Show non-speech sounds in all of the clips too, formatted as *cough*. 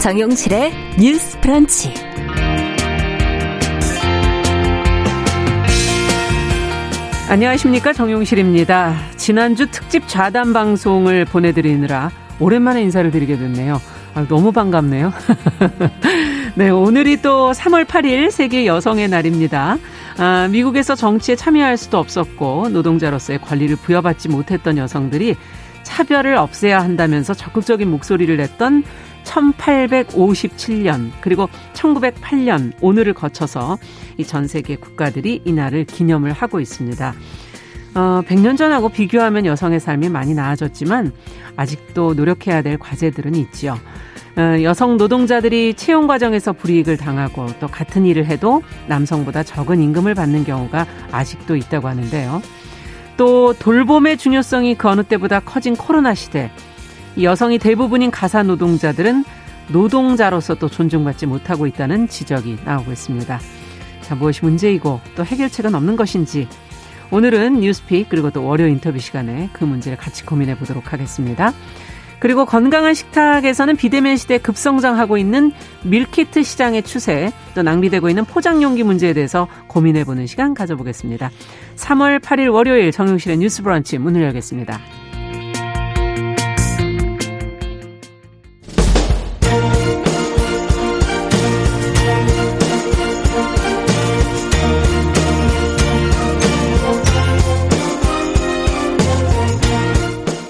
정용실의 뉴스 프런치. 안녕하십니까. 정용실입니다. 지난주 특집 좌담 방송을 보내드리느라 오랜만에 인사를 드리게 됐네요. 아, 너무 반갑네요. *laughs* 네, 오늘이 또 3월 8일 세계 여성의 날입니다. 아, 미국에서 정치에 참여할 수도 없었고 노동자로서의 권리를 부여받지 못했던 여성들이 차별을 없애야 한다면서 적극적인 목소리를 냈던 1857년 그리고 1908년 오늘을 거쳐서 이 전 세계 국가들이 이 날을 기념을 하고 있습니다. 어, 100년 전하고 비교하면 여성의 삶이 많이 나아졌지만 아직도 노력해야 될 과제들은 있지요. 어, 여성 노동자들이 채용 과정에서 불이익을 당하고 또 같은 일을 해도 남성보다 적은 임금을 받는 경우가 아직도 있다고 하는데요. 또 돌봄의 중요성이 그 어느 때보다 커진 코로나 시대 여성이 대부분인 가사 노동자들은 노동자로서 또 존중받지 못하고 있다는 지적이 나오고 있습니다. 자, 무엇이 문제이고 또 해결책은 없는 것인지 오늘은 뉴스 pick 그리고 또 월요 인터뷰 시간에 그 문제를 같이 고민해 보도록 하겠습니다. 그리고 건강한 식탁에서는 비대면 시대 급성장하고 있는 밀키트 시장의 추세, 또 낭비되고 있는 포장용기 문제에 대해서 고민해보는 시간 가져보겠습니다. 3월 8일 월요일 정용실의 뉴스 브런치 문을 열겠습니다.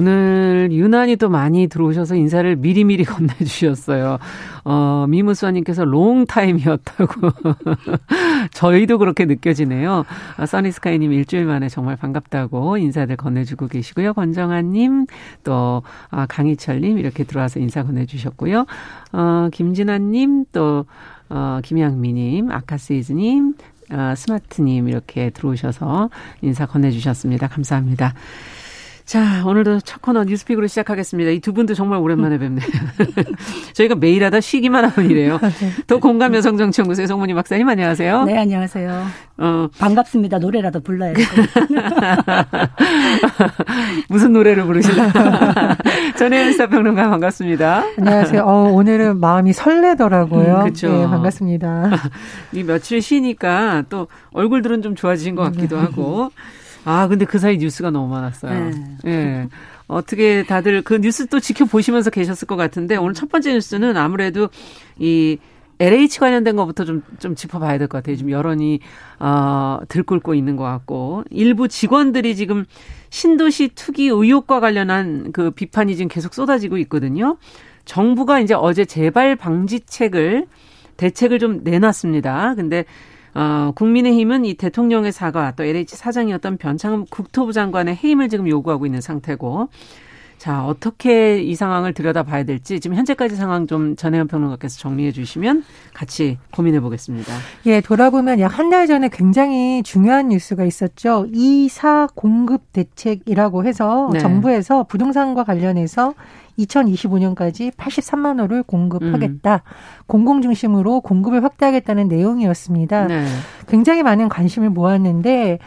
오늘 유난히 또 많이 들어오셔서 인사를 미리미리 *laughs* 건네주셨어요. 어, 미무수아님께서 롱타임이었다고. *laughs* 저희도 그렇게 느껴지네요. 아, 써니스카이님 일주일 만에 정말 반갑다고 인사들 건네주고 계시고요. 권정아님, 또, 아, 강희철님 이렇게 들어와서 인사 건네주셨고요. 어, 김진아님, 또, 어, 김양미님, 아카스이즈님, 어, 스마트님 이렇게 들어오셔서 인사 건네주셨습니다. 감사합니다. 자, 오늘도 첫 코너 뉴스픽으로 시작하겠습니다. 이 두 분도 정말 오랜만에 뵙네요. *laughs* 저희가 매일 하다 쉬기만 하면 이래요. 아, 네. 더 공감 여성 정치연구소의 송문희 박사님 안녕하세요. 네, 안녕하세요. 어. 반갑습니다. 노래라도 불러야 돼. *laughs* 무슨 노래를 부르실래요? *laughs* 전혜연 사평론가 반갑습니다. 안녕하세요. 어, 오늘은 마음이 설레더라고요. 음, 그렇죠. 네, 반갑습니다. 이 며칠 쉬니까 또 얼굴들은 좀 좋아지신 것 같기도 네. 하고. 아, 근데 그 사이 뉴스가 너무 많았어요. 네. 예. 어떻게 다들 그 뉴스 또 지켜보시면서 계셨을 것 같은데 오늘 첫 번째 뉴스는 아무래도 이 LH 관련된 것부터 좀, 좀 짚어봐야 될 것 같아요. 지금 여론이, 어, 들끓고 있는 것 같고. 일부 직원들이 지금 신도시 투기 의혹과 관련한 그 비판이 지금 계속 쏟아지고 있거든요. 정부가 이제 어제 재발 방지책을, 대책을 좀 내놨습니다. 근데 어, 국민의힘은 이 대통령의 사과 또 LH 사장이었던 변창흠 국토부 장관의 해임을 지금 요구하고 있는 상태고 자, 어떻게 이 상황을 들여다봐야 될지 지금 현재까지 상황 좀 전혜연 평론가께서 정리해 주시면 같이 고민해 보겠습니다. 예, 돌아보면 약 한 달 전에 굉장히 중요한 뉴스가 있었죠. 이사 공급 대책이라고 해서 네. 정부에서 부동산과 관련해서 2025년까지 83만 호를 공급하겠다. 음. 공공 중심으로 공급을 확대하겠다는 내용이었습니다. 네. 굉장히 많은 관심을 모았는데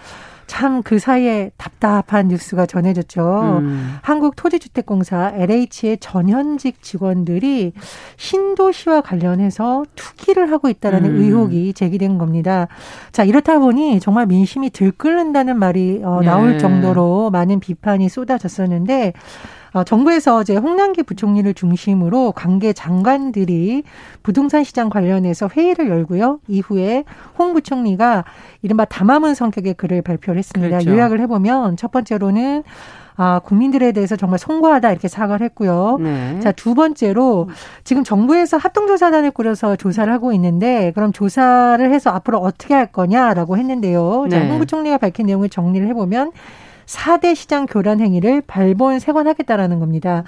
참 그 사이에 답답한 뉴스가 전해졌죠. 음. 한국토지주택공사 LH의 전현직 직원들이 신도시와 관련해서 투기를 하고 있다라는 음. 의혹이 제기된 겁니다. 자 이렇다 보니 정말 민심이 들끓는다는 말이 어, 나올 네. 정도로 많은 비판이 쏟아졌었는데 어, 정부에서 어제 홍남기 부총리를 중심으로 관계 장관들이 부동산 시장 관련해서 회의를 열고요. 이후에 홍 부총리가 이른바 담화문 성격의 글을 발표를 했습니다. 그렇죠. 요약을 해보면 첫 번째로는 아, 국민들에 대해서 정말 송구하다 이렇게 사과를 했고요. 네. 자, 두 번째로 지금 정부에서 합동조사단을 꾸려서 조사를 하고 있는데 그럼 조사를 해서 앞으로 어떻게 할 거냐라고 했는데요. 네. 자, 홍 부총리가 밝힌 내용을 정리를 해보면 4대 시장 교란 행위를 발본 세관하겠다라는 겁니다.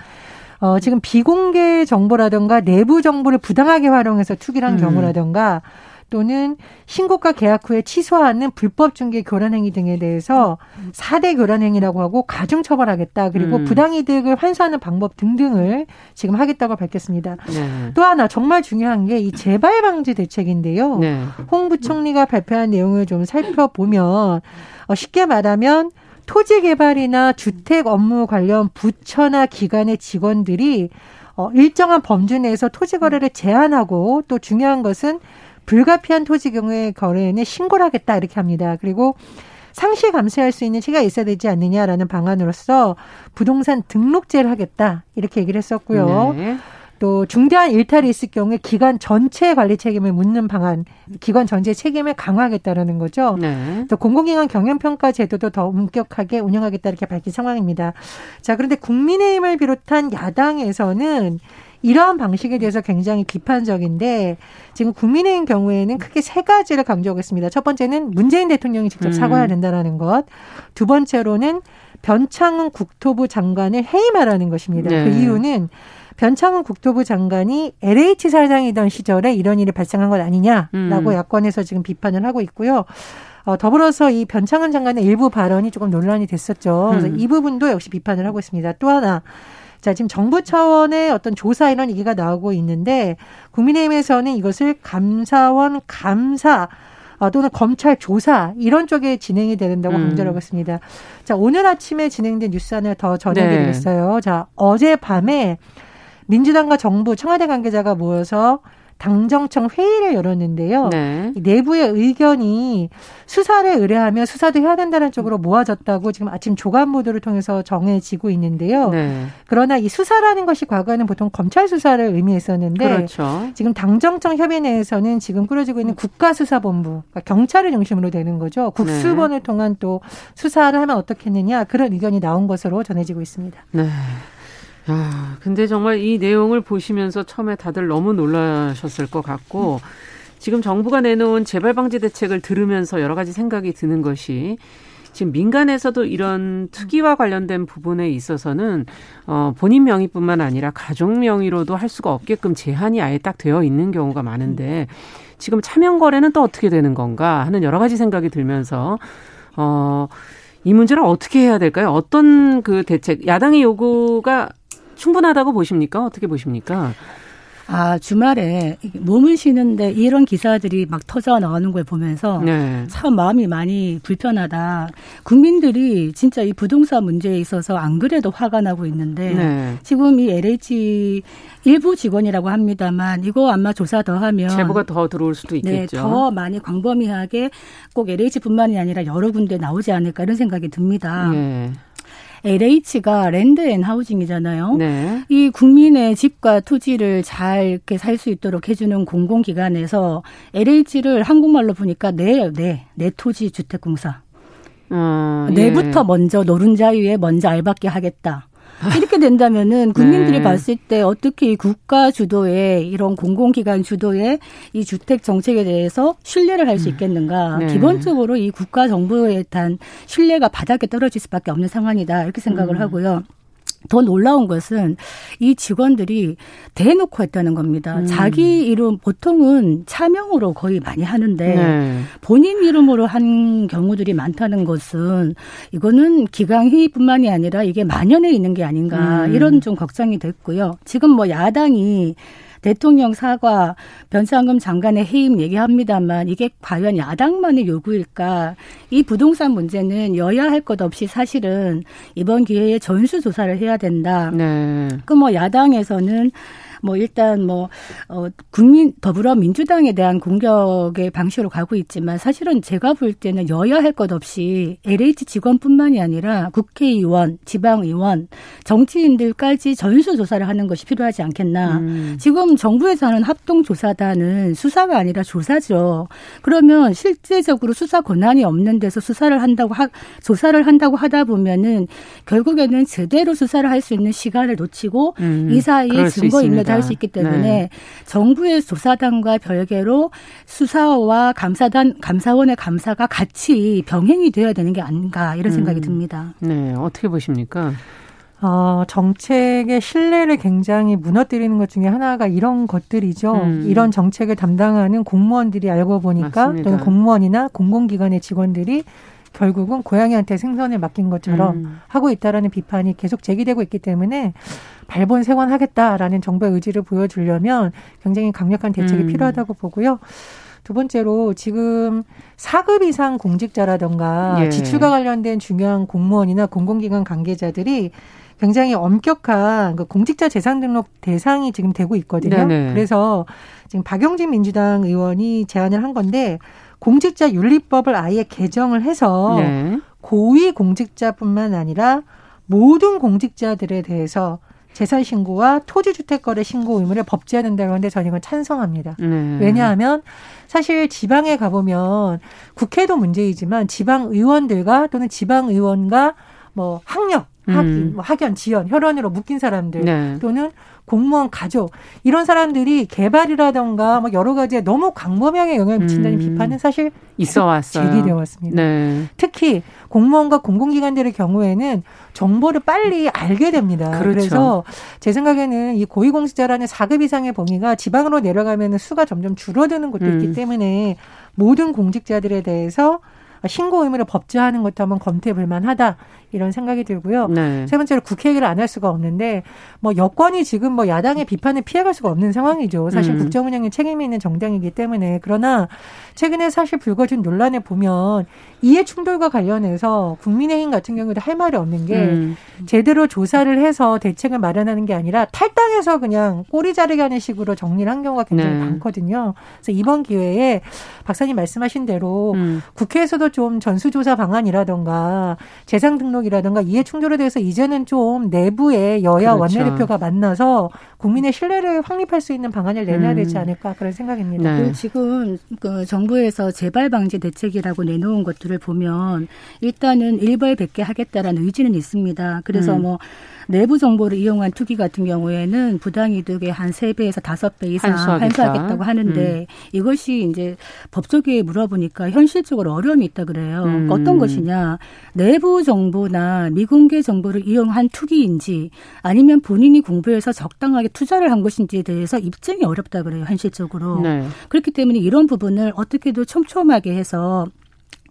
어, 지금 비공개 정보라든가 내부 정보를 부당하게 활용해서 투기를 한 음. 경우라든가 또는 신고가 계약 후에 취소하는 불법 중개 교란 행위 등에 대해서 4대 교란 행위라고 하고 가중 처벌하겠다. 그리고 음. 부당 이득을 환수하는 방법 등등을 지금 하겠다고 밝혔습니다. 네. 또 하나 정말 중요한 게 이 재발 방지 대책인데요. 네. 홍 부총리가 발표한 내용을 좀 살펴보면 어, 쉽게 말하면 토지 개발이나 주택 업무 관련 부처나 기관의 직원들이 어, 일정한 범주 내에서 토지 거래를 제한하고 또 중요한 것은 불가피한 토지 경우의 거래에는 신고를 하겠다 이렇게 합니다. 그리고 상시 감시할 수 있는 시가 있어야 되지 않느냐라는 방안으로서 부동산 등록제를 하겠다 이렇게 얘기를 했었고요. 네. 또 중대한 일탈이 있을 경우에 기관 전체 관리 책임을 묻는 방안, 기관 전체의 책임을 강화하겠다라는 거죠. 네. 또 공공기관 경영평가 제도도 더 엄격하게 운영하겠다 이렇게 밝힌 상황입니다. 자, 그런데 국민의힘을 비롯한 야당에서는 이러한 방식에 대해서 굉장히 비판적인데 지금 국민의힘 경우에는 크게 세 가지를 강조하겠습니다. 첫 번째는 문재인 대통령이 직접 음. 사과해야 된다라는 것. 두 번째로는 변창훈 국토부 장관을 해임하라는 것입니다. 네. 그 이유는 변창훈 국토부 장관이 LH 사장이던 시절에 이런 일이 발생한 것 아니냐라고 음. 야권에서 지금 비판을 하고 있고요. 어, 더불어서 이 변창훈 장관의 일부 발언이 조금 논란이 됐었죠. 그래서 음. 이 부분도 역시 비판을 하고 있습니다. 또 하나 자, 지금 정부 차원의 어떤 조사 이런 얘기가 나오고 있는데 국민의힘에서는 이것을 감사원 감사 어, 또는 검찰 조사 이런 쪽에 진행이 된다고 음. 강조하고 있습니다. 자, 오늘 아침에 진행된 뉴스 하나 더 전해드리겠어요. 네. 자, 어젯밤에 민주당과 정부 청와대 관계자가 모여서 당정청 회의를 열었는데요. 네. 내부의 의견이 수사를 의뢰하면 수사도 해야 된다는 쪽으로 모아졌다고 지금 아침 조간 보도를 통해서 정해지고 있는데요. 네. 그러나 이 수사라는 것이 과거에는 보통 검찰 수사를 의미했었는데 그렇죠. 지금 당정청 협의 내에서는 지금 꾸려지고 있는 국가수사본부, 그러니까 경찰을 중심으로 되는 거죠. 국수본을 네. 통한 또 수사를 하면 어떻겠느냐 그런 의견이 나온 것으로 전해지고 있습니다. 네. 아, 근데 정말 이 내용을 보시면서 처음에 다들 너무 놀라셨을 것 같고 지금 정부가 내놓은 재발 방지 대책을 들으면서 여러 가지 생각이 드는 것이 지금 민간에서도 이런 투기와 관련된 부분에 있어서는 어 본인 명의뿐만 아니라 가족 명의로도 할 수가 없게끔 제한이 아예 딱 되어 있는 경우가 많은데 지금 차명 거래는 또 어떻게 되는 건가 하는 여러 가지 생각이 들면서 어이 문제를 어떻게 해야 될까요? 어떤 그 대책 야당의 요구가 충분하다고 보십니까? 어떻게 보십니까? 아, 주말에 몸을 쉬는데 이런 기사들이 막 터져 나오는 걸 보면서 네. 참 마음이 많이 불편하다. 국민들이 진짜 이 부동산 문제에 있어서 안 그래도 화가 나고 있는데 네. 지금 이 LH 일부 직원이라고 합니다만 이거 아마 조사 더 하면 제보가 더 들어올 수도 네, 있겠죠. 네, 더 많이 광범위하게 꼭 LH뿐만이 아니라 여러 군데 나오지 않을까 이런 생각이 듭니다. 네. LH가 Land and Housing이잖아요. 네. 이 국민의 집과 토지를 잘 이렇게 살 수 있도록 해주는 공공기관에서 LH를 한국말로 보니까 내, 내, 내 토지 주택공사. 어, 내부터 예. 먼저 노른자 위에 먼저 알박기 하겠다. 이렇게 된다면은 국민들이 네. 봤을 때 어떻게 이 국가 주도의 이런 공공기관 주도의 이 주택 정책에 대해서 신뢰를 할수 음. 있겠는가. 네. 기본적으로 이 국가 정부에 대한 신뢰가 바닥에 떨어질 수밖에 없는 상황이다. 이렇게 생각을 음. 하고요. 더 놀라운 것은 이 직원들이 대놓고 했다는 겁니다. 음. 자기 이름 보통은 차명으로 거의 많이 하는데 네. 본인 이름으로 한 경우들이 많다는 것은 이거는 기강회의뿐만이 아니라 이게 만연해 있는 게 아닌가 음. 이런 좀 걱정이 됐고요. 지금 뭐 야당이 대통령 사과, 변상금 장관의 해임 얘기합니다만 이게 과연 야당만의 요구일까? 이 부동산 문제는 여야 할 것 없이 사실은 이번 기회에 전수 조사를 해야 된다. 네. 그뭐 야당에서는 뭐 일단 뭐 어, 국민 더불어민주당에 대한 공격의 방식으로 가고 있지만 사실은 제가 볼 때는 여야 할 것 없이 LH 직원뿐만이 아니라 국회의원, 지방의원, 정치인들까지 전수 조사를 하는 것이 필요하지 않겠나. 음. 지금 정부에서 하는 합동 조사단은 수사가 아니라 조사죠. 그러면 실제적으로 수사 권한이 없는 데서 수사를 한다고 하, 조사를 한다고 하다 보면은 결국에는 제대로 수사를 할 수 있는 시간을 놓치고 음. 이 사이 증거 인멸 할 수 있기 때문에 네. 정부의 조사단과 별개로 수사와 감사단 감사원의 감사가 같이 병행이 되어야 되는 게 아닌가 이런 생각이 음. 듭니다. 네, 어떻게 보십니까? 어, 정책의 신뢰를 굉장히 무너뜨리는 것 중에 하나가 이런 것들이죠. 음. 이런 정책을 담당하는 공무원들이 알고 보니까 맞습니다. 또는 공무원이나 공공기관의 직원들이 결국은 고양이한테 생선을 맡긴 것처럼 음. 하고 있다라는 비판이 계속 제기되고 있기 때문에 발본색원하겠다라는 정부의 의지를 보여주려면 굉장히 강력한 대책이 음. 필요하다고 보고요. 두 번째로 지금 4급 이상 공직자라던가 예. 지출과 관련된 중요한 공무원이나 공공기관 관계자들이 굉장히 엄격한 그 공직자 재산 등록 대상이 지금 되고 있거든요. 네네. 그래서 지금 박용진 민주당 의원이 제안을 한 건데 공직자 윤리법을 아예 개정을 해서 네. 고위 공직자뿐만 아니라 모든 공직자들에 대해서 재산 신고와 토지 주택 거래 신고 의무를 법제화된다고 하는데 저는 이건 찬성합니다. 네. 왜냐하면 사실 지방에 가보면 국회도 문제이지만 지방 의원들과 또는 지방 의원과 뭐 학력 학위, 음. 뭐 학연, 지연, 혈연으로 묶인 사람들 네. 또는 공무원 가족 이런 사람들이 개발이라던가 뭐 여러 가지에 너무 광범위하게 영향을 미친다는 음. 비판은 사실 있어 왔어요. 제기되어 왔습니다. 네. 특히 공무원과 공공기관들의 경우에는 정보를 빨리 알게 됩니다. 그렇죠. 그래서 제 생각에는 이 고위공직자라는 4급 이상의 범위가 지방으로 내려가면 수가 점점 줄어드는 것도 음. 있기 때문에 모든 공직자들에 대해서 신고 의무를 법제화하는 것도 한번 검토해 볼 만하다 이런 생각이 들고요. 네. 세 번째로 국회 얘기를 안 할 수가 없는데 뭐 여권이 지금 뭐 야당의 비판을 피해갈 수가 없는 상황이죠. 사실 음. 국정 운영에 책임이 있는 정당이기 때문에 그러나 최근에 사실 불거진 논란에 보면 이해 충돌과 관련해서 국민의힘 같은 경우도 할 말이 없는 게 음. 제대로 조사를 해서 대책을 마련하는 게 아니라 탈당해서 그냥 꼬리 자르게 하는 식으로 정리를 한 경우가 굉장히 네. 많거든요. 그래서 이번 기회에 박사님 말씀하신 대로 음. 국회에서도 좀 전수조사 방안이라던가 재산 등록이라던가 이해 충돌에 대해서 이제는 좀 내부에 여야 그렇죠. 원내대표가 만나서 국민의 신뢰를 확립할 수 있는 방안을 내놔야 음. 되지 않을까 그런 생각입니다. 네. 지금 그 정부에서 재발 방지 대책이라고 내놓은 것들을 보면 일단은 일벌백계 하겠다라는 의지는 있습니다. 그래서 음. 뭐 내부 정보를 이용한 투기 같은 경우에는 부당이득의 한 세배에서 다섯 배 이상 환수하겠다. 고 하는데 음. 이것이 이제 법조계에 물어보니까 현실적으로 어려움이 있다 그래요. 음. 어떤 것이냐. 내부 정보나 미공개 정보를 이용한 투기인지 아니면 본인이 공부해서 적당하게 투자를 한 것인지에 대해서 입증이 어렵다 그래요. 현실적으로. 네. 그렇기 때문에 이런 부분을 어떻게도 촘촘하게 해서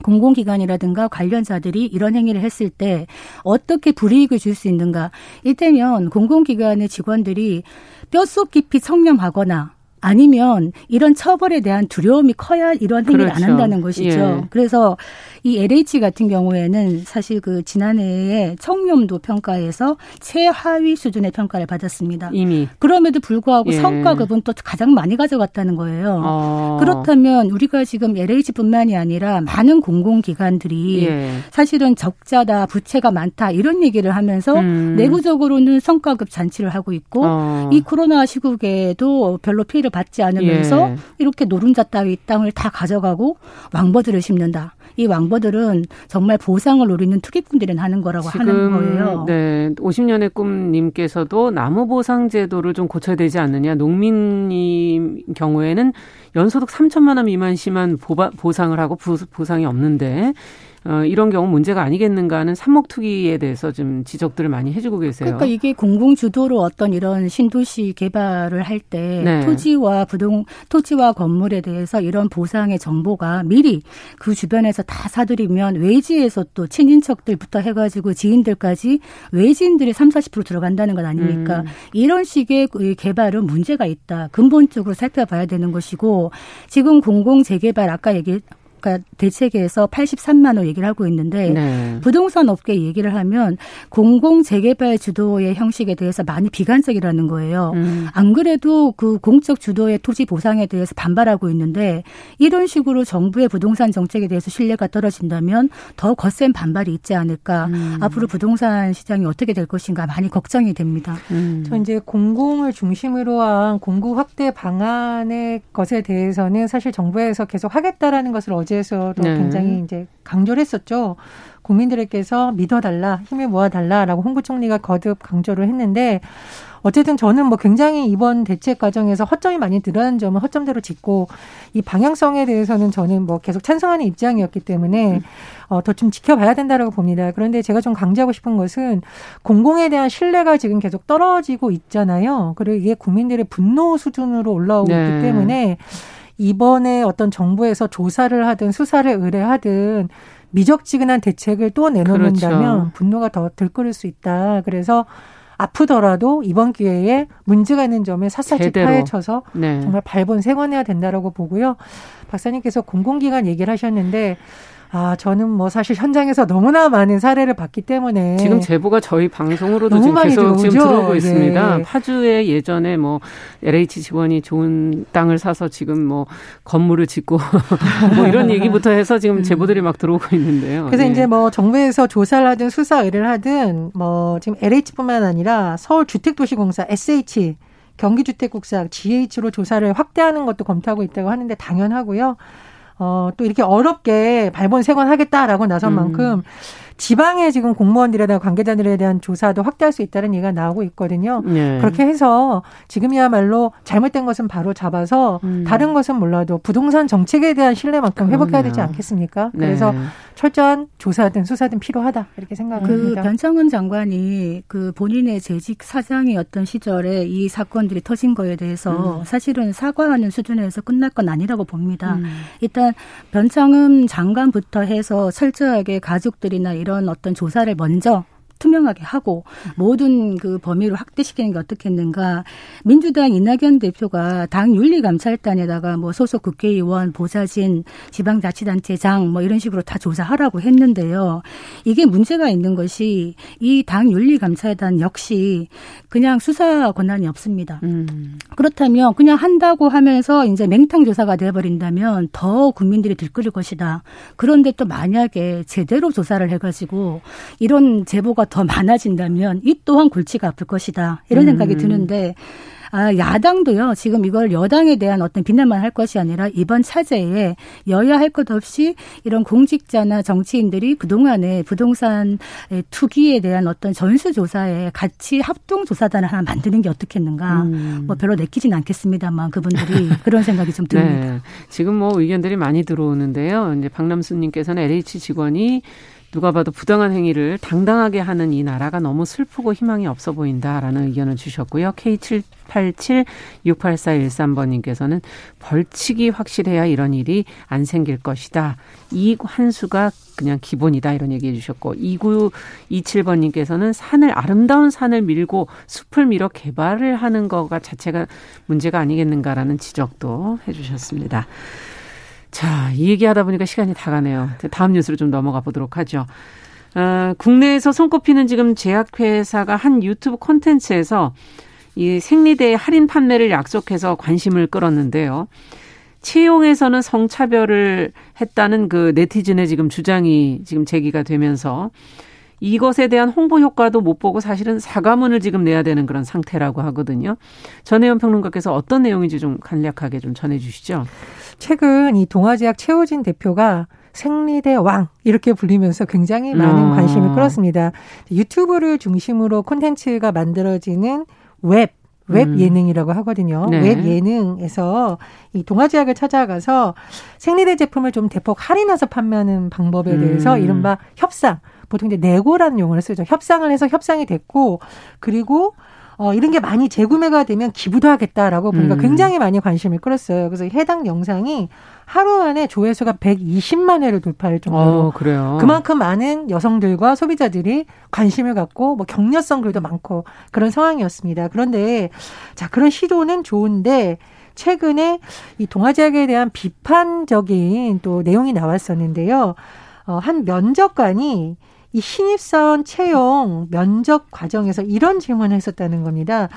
공공기관이라든가 관련자들이 이런 행위를 했을 때 어떻게 불이익을 줄 수 있는가. 이때면 공공기관의 직원들이 뼛속 깊이 청렴하거나 아니면 이런 처벌에 대한 두려움이 커야 이런 행위를 그렇죠. 안 한다는 것이죠. 예. 그래서 이 LH 같은 경우에는 사실 그 지난해에 청렴도 평가에서 최하위 수준의 평가를 받았습니다. 이미 그럼에도 불구하고 예. 성과급은 또 가장 많이 가져갔다는 거예요. 어. 그렇다면 우리가 지금 LH뿐만이 아니라 많은 공공기관들이 예. 사실은 적자다, 부채가 많다 이런 얘기를 하면서 음. 내부적으로는 성과급 잔치를 하고 있고 어. 이 코로나 시국에도 별로 피해를 받지 않으면서 예. 이렇게 노른자 따위 땅을 다 가져가고 왕버들을 심는다. 이 왕버들은 정말 보상을 노리는 투기꾼들이 하는 거라고 하는 거예요. 네, 50년의 꿈님께서도 나무 보상 제도를 좀 고쳐야 되지 않느냐. 농민님 경우에는 연소득 3천만 원 미만 심한 보상을 하고 보상이 없는데 어, 이런 경우 문제가 아니겠는가 하는 삽목 투기에 대해서 좀 지적들을 많이 해주고 계세요. 그러니까 이게 공공 주도로 어떤 이런 신도시 개발을 할때 네. 토지와 부동 토지와 건물에 대해서 이런 보상의 정보가 미리 그 주변에서 다 사들이면 외지에서 또 친인척들부터 해가지고 지인들까지 외지인들이 3, 40% 들어간다는 것 아닙니까? 음. 이런 식의 그 개발은 문제가 있다. 근본적으로 살펴봐야 되는 것이고 지금 공공 재개발 아까 얘기 그러니까 대책에서 83만 원 얘기를 하고 있는데 네. 부동산 업계 얘기를 하면 공공 재개발 주도의 형식에 대해서 많이 비관적이라는 거예요. 음. 안 그래도 그 공적 주도의 토지 보상에 대해서 반발하고 있는데 이런 식으로 정부의 부동산 정책에 대해서 신뢰가 떨어진다면 더 거센 반발이 있지 않을까. 음. 앞으로 부동산 시장이 어떻게 될 것인가 많이 걱정이 됩니다. 음. 저 이제 공공을 중심으로 한 공구 확대 방안의 것에 대해서는 사실 정부에서 계속 하겠다라는 것을 어제 대체에서도 네. 굉장히 이제 강조를 했었죠. 국민들에게서 믿어달라, 힘을 모아달라라고 홍 부총리가 거듭 강조를 했는데 어쨌든 저는 뭐 굉장히 이번 대책 과정에서 허점이 많이 드러난 점은 허점대로 짚고 이 방향성에 대해서는 저는 뭐 계속 찬성하는 입장이었기 때문에 어, 더 좀 지켜봐야 된다라고 봅니다. 그런데 제가 좀 강조하고 싶은 것은 공공에 대한 신뢰가 지금 계속 떨어지고 있잖아요. 그리고 이게 국민들의 분노 수준으로 올라오고 네. 있기 때문에 이번에 어떤 정부에서 조사를 하든 수사를 의뢰하든 미적지근한 대책을 또 내놓는다면 그렇죠. 분노가 더 들끓을 수 있다. 그래서 아프더라도 이번 기회에 문제가 있는 점에 샅샅이 파헤쳐서 네. 정말 발본 생원해야 된다라고 보고요. 박사님께서 공공기관 얘기를 하셨는데 아, 저는 뭐 사실 현장에서 너무나 많은 사례를 봤기 때문에 지금 제보가 저희 방송으로도 지금 계속 들어오죠? 지금 들어오고 있습니다. 네. 파주에 예전에 뭐 LH 직원이 좋은 땅을 사서 지금 뭐 건물을 짓고 *laughs* 뭐 이런 얘기부터 해서 지금 음. 제보들이 막 들어오고 있는데요. 그래서 네. 이제 뭐 정부에서 조사를 하든 수사 의뢰를 하든 뭐 지금 LH뿐만 아니라 서울 주택도시공사 SH 경기주택국사 GH로 조사를 확대하는 것도 검토하고 있다고 하는데 당연하고요. 어, 또 이렇게 어렵게 발본 세관하겠다라고 나선 음. 만큼 지방의 지금 공무원들에다 관계자들에 대한 조사도 확대할 수 있다는 얘기가 나오고 있거든요. 네. 그렇게 해서 지금이야말로 잘못된 것은 바로 잡아서 음. 다른 것은 몰라도 부동산 정책에 대한 신뢰만큼 회복해야 되지 않겠습니까? 네. 그래서 철저한 조사든 수사든 필요하다 이렇게 생각합니다. 그 변창훈 장관이 그 본인의 재직 사장이었던 시절에 이 사건들이 터진 거에 대해서 음. 사실은 사과하는 수준에서 끝날 건 아니라고 봅니다. 음. 일단 변창흠 장관부터 해서 철저하게 가족들이나 이런 어떤 조사를 먼저 투명하게 하고 모든 그 범위를 확대시키는 게 어떻겠는가. 민주당 이낙연 대표가 당 윤리감찰단에다가 뭐 소속 국회의원, 보좌진, 지방자치단체장 뭐 이런 식으로 다 조사하라고 했는데요. 이게 문제가 있는 것이 이 당 윤리감찰단 역시 그냥 수사 권한이 없습니다. 음. 그렇다면 그냥 한다고 하면서 이제 맹탕 조사가 돼버린다면 더 국민들이 들끓을 것이다. 그런데 또 만약에 제대로 조사를 해가지고 이런 제보가 더 많아진다면 이 또한 골치가 아플 것이다. 이런 생각이 음. 드는데 아, 야당도요, 지금 이걸 여당에 대한 어떤 비난만 할 것이 아니라 이번 차제에 여야 할 것 없이 이런 공직자나 정치인들이 그동안에 부동산 투기에 대한 어떤 전수조사에 같이 합동조사단을 하나 만드는 게 어떻겠는가. 음. 뭐 별로 내키진 않겠습니다만 그분들이 *laughs* 그런 생각이 좀 듭니다. 네. 지금 뭐 의견들이 많이 들어오는데요. 이제 박남수님께서는 LH 직원이 누가 봐도 부당한 행위를 당당하게 하는 이 나라가 너무 슬프고 희망이 없어 보인다라는 의견을 주셨고요. K78768413번님께서는 벌칙이 확실해야 이런 일이 안 생길 것이다. 이 한수가 그냥 기본이다 이런 얘기해 주셨고 2927번님께서는 산을 아름다운 산을 밀고 숲을 밀어 개발을 하는 거가 자체가 문제가 아니겠는가라는 지적도 해주셨습니다. 자, 이 얘기하다 보니까 시간이 다 가네요. 다음 뉴스로 좀 넘어가 보도록 하죠. 어, 국내에서 손꼽히는 지금 제약회사가 한 유튜브 콘텐츠에서 이 생리대 할인 판매를 약속해서 관심을 끌었는데요. 채용에서는 성차별을 했다는 그 네티즌의 지금 주장이 지금 제기가 되면서 이것에 대한 홍보 효과도 못 보고 사실은 사과문을 지금 내야 되는 그런 상태라고 하거든요. 전혜연 평론가께서 어떤 내용인지 좀 간략하게 좀 전해 주시죠. 최근 이 동아제약 최호진 대표가 생리대 왕 이렇게 불리면서 굉장히 많은 어. 관심을 끌었습니다. 유튜브를 중심으로 콘텐츠가 만들어지는 웹, 웹 음. 예능이라고 하거든요. 네. 웹 예능에서 이 동아제약을 찾아가서 생리대 제품을 좀 대폭 할인해서 판매하는 방법에 대해서 음. 이른바 협상, 보통 이제 네고라는 용어를 쓰죠. 협상을 해서 협상이 됐고 그리고 어, 이런 게 많이 재구매가 되면 기부도 하겠다라고 보니까 음. 굉장히 많이 관심을 끌었어요. 그래서 해당 영상이 하루 만에 조회수가 120만 회를 돌파할 정도로 어, 그만큼 많은 여성들과 소비자들이 관심을 갖고 뭐 격려성 글도 많고 그런 상황이었습니다. 그런데 자 그런 시도는 좋은데 최근에 이 동아제약에 대한 비판적인 또 내용이 나왔었는데요. 어, 한 면접관이 이 신입사원 채용 면접 과정에서 이런 질문을 했었다는 겁니다.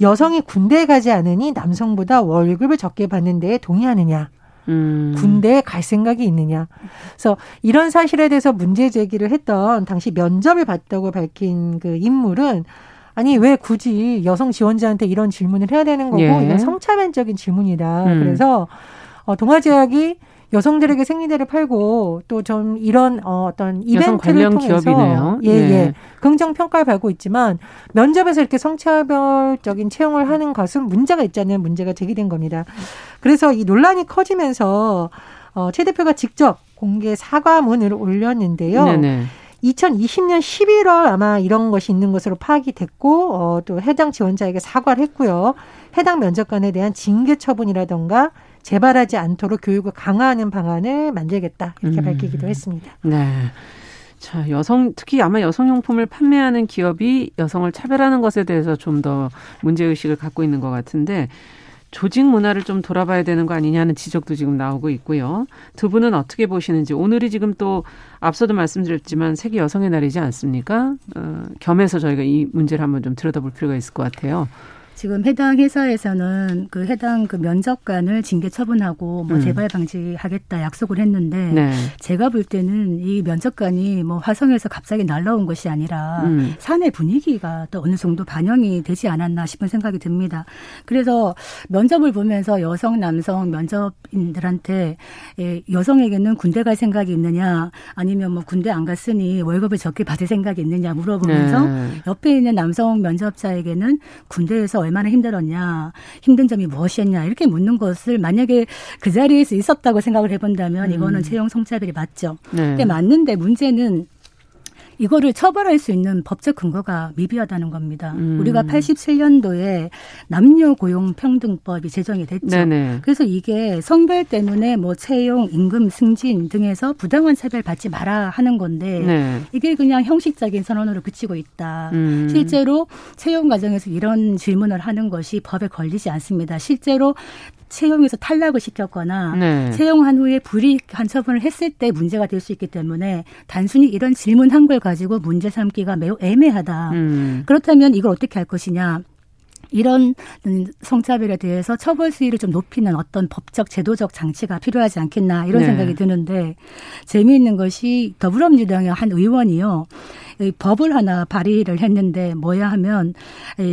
여성이 군대에 가지 않으니 남성보다 월급을 적게 받는 데에 동의하느냐? 음. 군대에 갈 생각이 있느냐. 그래서 이런 사실에 대해서 문제 제기를 했던 당시 면접을 봤다고 밝힌 그 인물은 아니 왜 굳이 여성 지원자한테 이런 질문을 해야 되는 거고 예. 이건 성차별적인 질문이다. 음. 그래서 어, 동아제약이 여성들에게 생리대를 팔고 또 좀 이런 어, 어떤 이벤트를 통해서 기업이네요. 예, 예. 예. 긍정 평가를 받고 있지만 면접에서 이렇게 성차별적인 채용을 하는 것은 문제가 있잖아요. 문제가 제기된 겁니다. 그래서 이 논란이 커지면서 어, 최 대표가 직접 공개 사과문을 올렸는데요. 네네. 2020년 11월 아마 이런 것이 있는 것으로 파악이 됐고 어, 또 해당 지원자에게 사과를 했고요. 해당 면접관에 대한 징계 처분이라던가 재발하지 않도록 교육을 강화하는 방안을 만들겠다 이렇게 음. 밝히기도 했습니다. 네. 자, 여성 특히 아마 여성용품을 판매하는 기업이 여성을 차별하는 것에 대해서 좀 더 문제 의식을 갖고 있는 것 같은데 조직 문화를 좀 돌아봐야 되는 거 아니냐는 지적도 지금 나오고 있고요. 두 분은 어떻게 보시는지 오늘이 지금 또 앞서도 말씀드렸지만 세계 여성의 날이지 않습니까? 어, 겸해서 저희가 이 문제를 한번 좀 들여다볼 필요가 있을 것 같아요. 지금 해당 회사에서는 그 해당 그 면접관을 징계 처분하고 뭐 음. 재발 방지하겠다 약속을 했는데 네. 제가 볼 때는 이 면접관이 뭐 화성에서 갑자기 날라온 것이 아니라 음. 사내 분위기가 또 어느 정도 반영이 되지 않았나 싶은 생각이 듭니다. 그래서 면접을 보면서 여성 남성 면접인들한테 예, 여성에게는 군대 갈 생각이 있느냐 아니면 뭐 군대 안 갔으니 월급을 적게 받을 생각이 있느냐 물어보면서 네. 옆에 있는 남성 면접자에게는 군대에서 얼마나 힘들었냐, 힘든 점이 무엇이었냐 이렇게 묻는 것을 만약에 그 자리에서 있었다고 생각을 해본다면 이거는 음. 채용 성차별이 맞죠. 네. 근데 맞는데 문제는 이거를 처벌할 수 있는 법적 근거가 미비하다는 겁니다. 음. 우리가 87년도에 남녀 고용 평등법이 제정이 됐죠. 네네. 그래서 이게 성별 때문에 뭐 채용, 임금 승진 등에서 부당한 차별 받지 마라 하는 건데 네. 이게 그냥 형식적인 선언으로 그치고 있다. 음. 실제로 채용 과정에서 이런 질문을 하는 것이 법에 걸리지 않습니다. 실제로 채용에서 탈락을 시켰거나 네. 채용한 후에 불이익한 처분을 했을 때 문제가 될 수 있기 때문에 단순히 이런 질문 한 걸 가지고 문제 삼기가 매우 애매하다. 음. 그렇다면 이걸 어떻게 할 것이냐? 이런 성차별에 대해서 처벌 수위를 좀 높이는 어떤 법적 제도적 장치가 필요하지 않겠나 이런 네. 생각이 드는데 재미있는 것이 더불어민주당의 한 의원이요. 법을 하나 발의를 했는데 뭐야 하면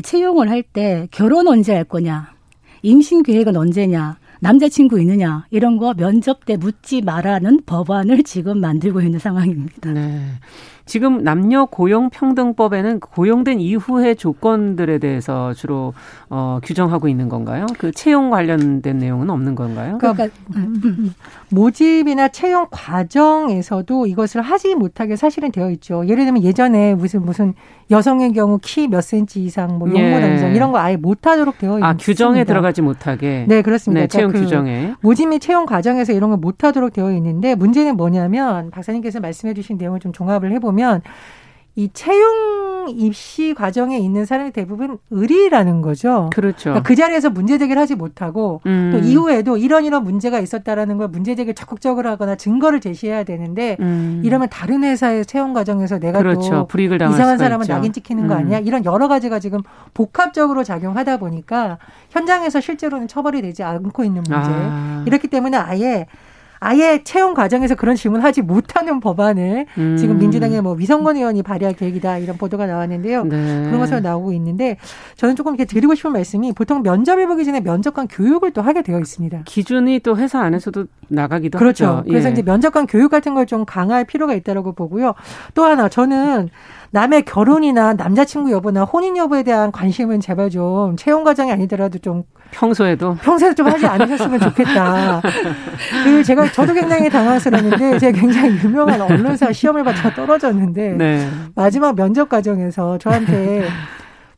채용을 할 때 결혼 언제 할 거냐 임신 계획은 언제냐, 남자친구 있느냐, 이런 거 면접 때 묻지 말라는 법안을 지금 만들고 있는 상황입니다. 네. 지금 남녀 고용 평등법에는 고용된 이후의 조건들에 대해서 주로 어, 규정하고 있는 건가요? 그 채용 관련된 내용은 없는 건가요? 그러니까 음, 음, 음. 모집이나 채용 과정에서도 이것을 하지 못하게 사실은 되어 있죠. 예를 들면 예전에 무슨 무슨 여성의 경우 키 몇 센치 이상, 뭐 용모 남성 예. 이런 거 아예 못하도록 되어 있습니다. 아 규정에 들어가지 못하게. 네 그렇습니다. 네, 채용 그러니까 그 규정에. 모집 및 채용 과정에서 이런 걸 못하도록 되어 있는데 문제는 뭐냐면 박사님께서 말씀해주신 내용을 좀 종합을 해보면 이 채용 입시 과정에 있는 사람이 대부분 의리라는 거죠. 그렇죠. 그러니까 그 자리에서 문제 제기를 하지 못하고 음. 또 이후에도 이런 이런 문제가 있었다라는 걸 문제 제기를 적극적으로 하거나 증거를 제시해야 되는데 음. 이러면 다른 회사의 채용 과정에서 내가 그렇죠. 또 불이익을 이상한 사람은 있죠. 낙인 찍히는 음. 거 아니야? 이런 여러 가지가 지금 복합적으로 작용하다 보니까 현장에서 실제로는 처벌이 되지 않고 있는 문제. 아. 이렇기 때문에 아예 아예 채용 과정에서 그런 질문하지 못하는 법안을 음. 지금 민주당의 뭐 위성건 의원이 발의할 계획이다 이런 보도가 나왔는데요. 네. 그런 것으로 나오고 있는데 저는 조금 이렇게 드리고 싶은 말씀이 보통 면접을 보기 전에 면접관 교육을 또 하게 되어 있습니다. 기준이 또 회사 안에서도 나가기도 그렇죠. 하죠. 그래서 예. 이제 면접관 교육 같은 걸 좀 강화할 필요가 있다라고 보고요. 또 하나 저는 남의 결혼이나 남자친구 여부나 혼인 여부에 대한 관심은 제발 좀 채용 과정이 아니더라도 좀 평소에도 평소에 좀 하지 않으셨으면 좋겠다. *laughs* 그 제가 저도 굉장히 당황스러웠는데 제가 굉장히 유명한 언론사 시험을 받다가 떨어졌는데 네. 마지막 면접 과정에서 저한테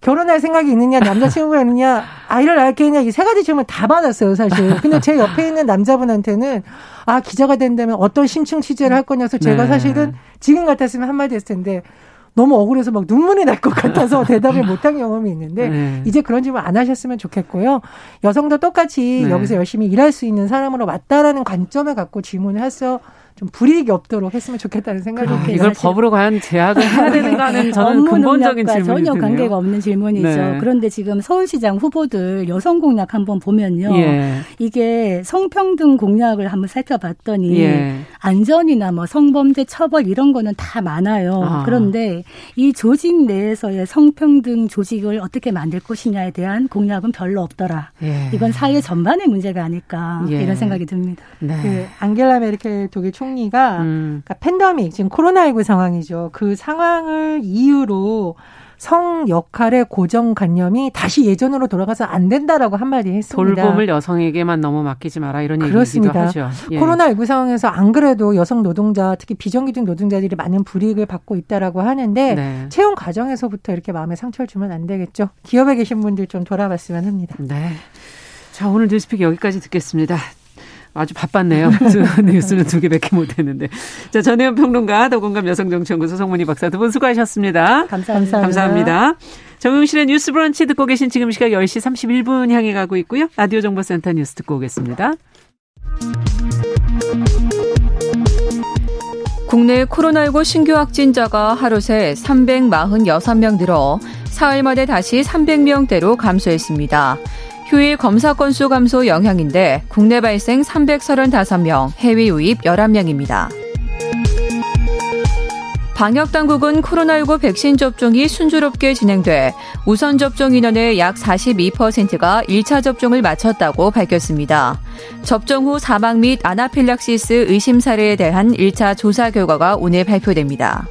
결혼할 생각이 있느냐, 남자친구가 있느냐, 아이를 낳게 있냐, 이 세 가지 질문 다 받았어요, 사실. 근데 제 옆에 있는 남자분한테는, 아, 기자가 된다면 어떤 심층 취재를 할 거냐서 제가 네. 사실은 지금 같았으면 한마디 했을 텐데, 너무 억울해서 막 눈물이 날 것 같아서 *laughs* 대답을 못한 경험이 있는데 네. 이제 그런 질문 안 하셨으면 좋겠고요. 여성도 똑같이 네. 여기서 열심히 일할 수 있는 사람으로 맞다라는 관점을 갖고 질문을 해서 좀 불이익이 없도록 했으면 좋겠다는 생각이 듭니다. 이걸 법으로 과연 제약을 해야 되는가는 저는 근본적인 질문이 전혀 관계가 없는 질문이죠. 네. 그런데 지금 서울시장 후보들 여성 공약 한번 보면요. 예. 이게 성평등 공약을 한번 살펴봤더니 예. 안전이나 뭐 성범죄 처벌 이런 거는 다 많아요. 아. 그런데 이 조직 내에서의 성평등 조직을 어떻게 만들 것이냐에 대한 공약은 별로 없더라. 예. 이건 사회 전반의 문제가 아닐까 예. 이런 생각이 듭니다. 네. 그 앙겔라 메르켈 독일 총 리가 음. 그러니까 팬데믹 지금 코로나19 상황이죠. 그 상황을 이유로 성 역할의 고정관념이 다시 예전으로 돌아가서 안 된다라고 한마디 했습니다. 돌봄을 여성에게만 너무 맡기지 마라 이런 그렇습니다. 얘기도 하죠. 예. 코로나19 상황에서 안 그래도 여성 노동자 특히 비정규직 노동자들이 많은 불이익을 받고 있다라고 하는데 네. 채용 과정에서부터 이렇게 마음에 상처를 주면 안 되겠죠. 기업에 계신 분들 좀 돌아봤으면 합니다. 네. 자, 오늘 뉴스픽 여기까지 듣겠습니다. 아주 바빴네요. *laughs* 뉴스는 두 개밖에 못했는데. 자, 전혜연 평론가, 더공감 여성정치연구소 송문희 박사 두 분 수고하셨습니다. 감사합니다. 감사합니다. 정용실의 뉴스 브런치 듣고 계신 지금 시각 10시 31분 향해 가고 있고요. 라디오 정보센터 뉴스 듣고 오겠습니다. 국내 코로나19 신규 확진자가 하루 새 346명 늘어 사흘 만에 다시 300명대로 감소했습니다. 휴일 검사 건수 감소 영향인데 국내 발생 335명, 해외 유입 11명입니다. 방역당국은 코로나19 백신 접종이 순조롭게 진행돼 우선 접종 인원의 약 42%가 1차 접종을 마쳤다고 밝혔습니다. 접종 후 사망 및 아나필락시스 의심 사례에 대한 1차 조사 결과가 오늘 발표됩니다.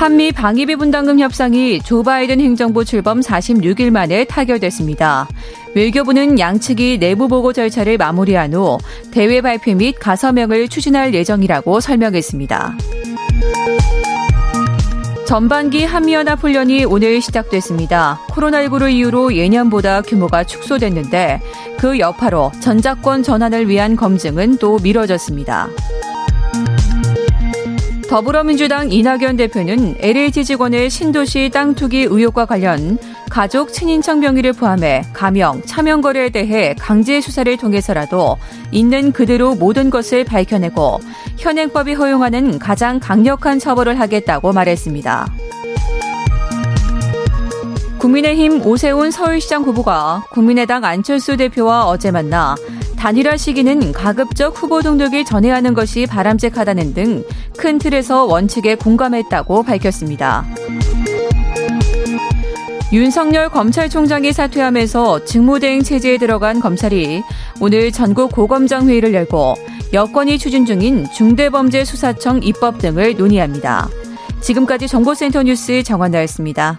한미 방위비 분담금 협상이 조 바이든 행정부 출범 46일 만에 타결됐습니다. 외교부는 양측이 내부 보고 절차를 마무리한 후 대외 발표 및 가서명을 추진할 예정이라고 설명했습니다. 전반기 한미연합훈련이 오늘 시작됐습니다. 코로나19를 이유로 예년보다 규모가 축소됐는데 그 여파로 전작권 전환을 위한 검증은 또 미뤄졌습니다. 더불어민주당 이낙연 대표는 LH 직원의 신도시 땅 투기 의혹과 관련 가족 친인척 명의를 포함해 가명, 차명 거래에 대해 강제 수사를 통해서라도 있는 그대로 모든 것을 밝혀내고 현행법이 허용하는 가장 강력한 처벌을 하겠다고 말했습니다. 국민의힘 오세훈 서울시장 후보가 국민의당 안철수 대표와 어제 만나 단일화 시기는 가급적 후보 등록을 전해야 하는 것이 바람직하다는 등 큰 틀에서 원칙에 공감했다고 밝혔습니다. 윤석열 검찰총장이 사퇴하면서 직무대행 체제에 들어간 검찰이 오늘 전국 고검장 회의를 열고 여건이 추진 중인 중대범죄수사청 입법 등을 논의합니다. 지금까지 정보센터 뉴스 정원나였습니다.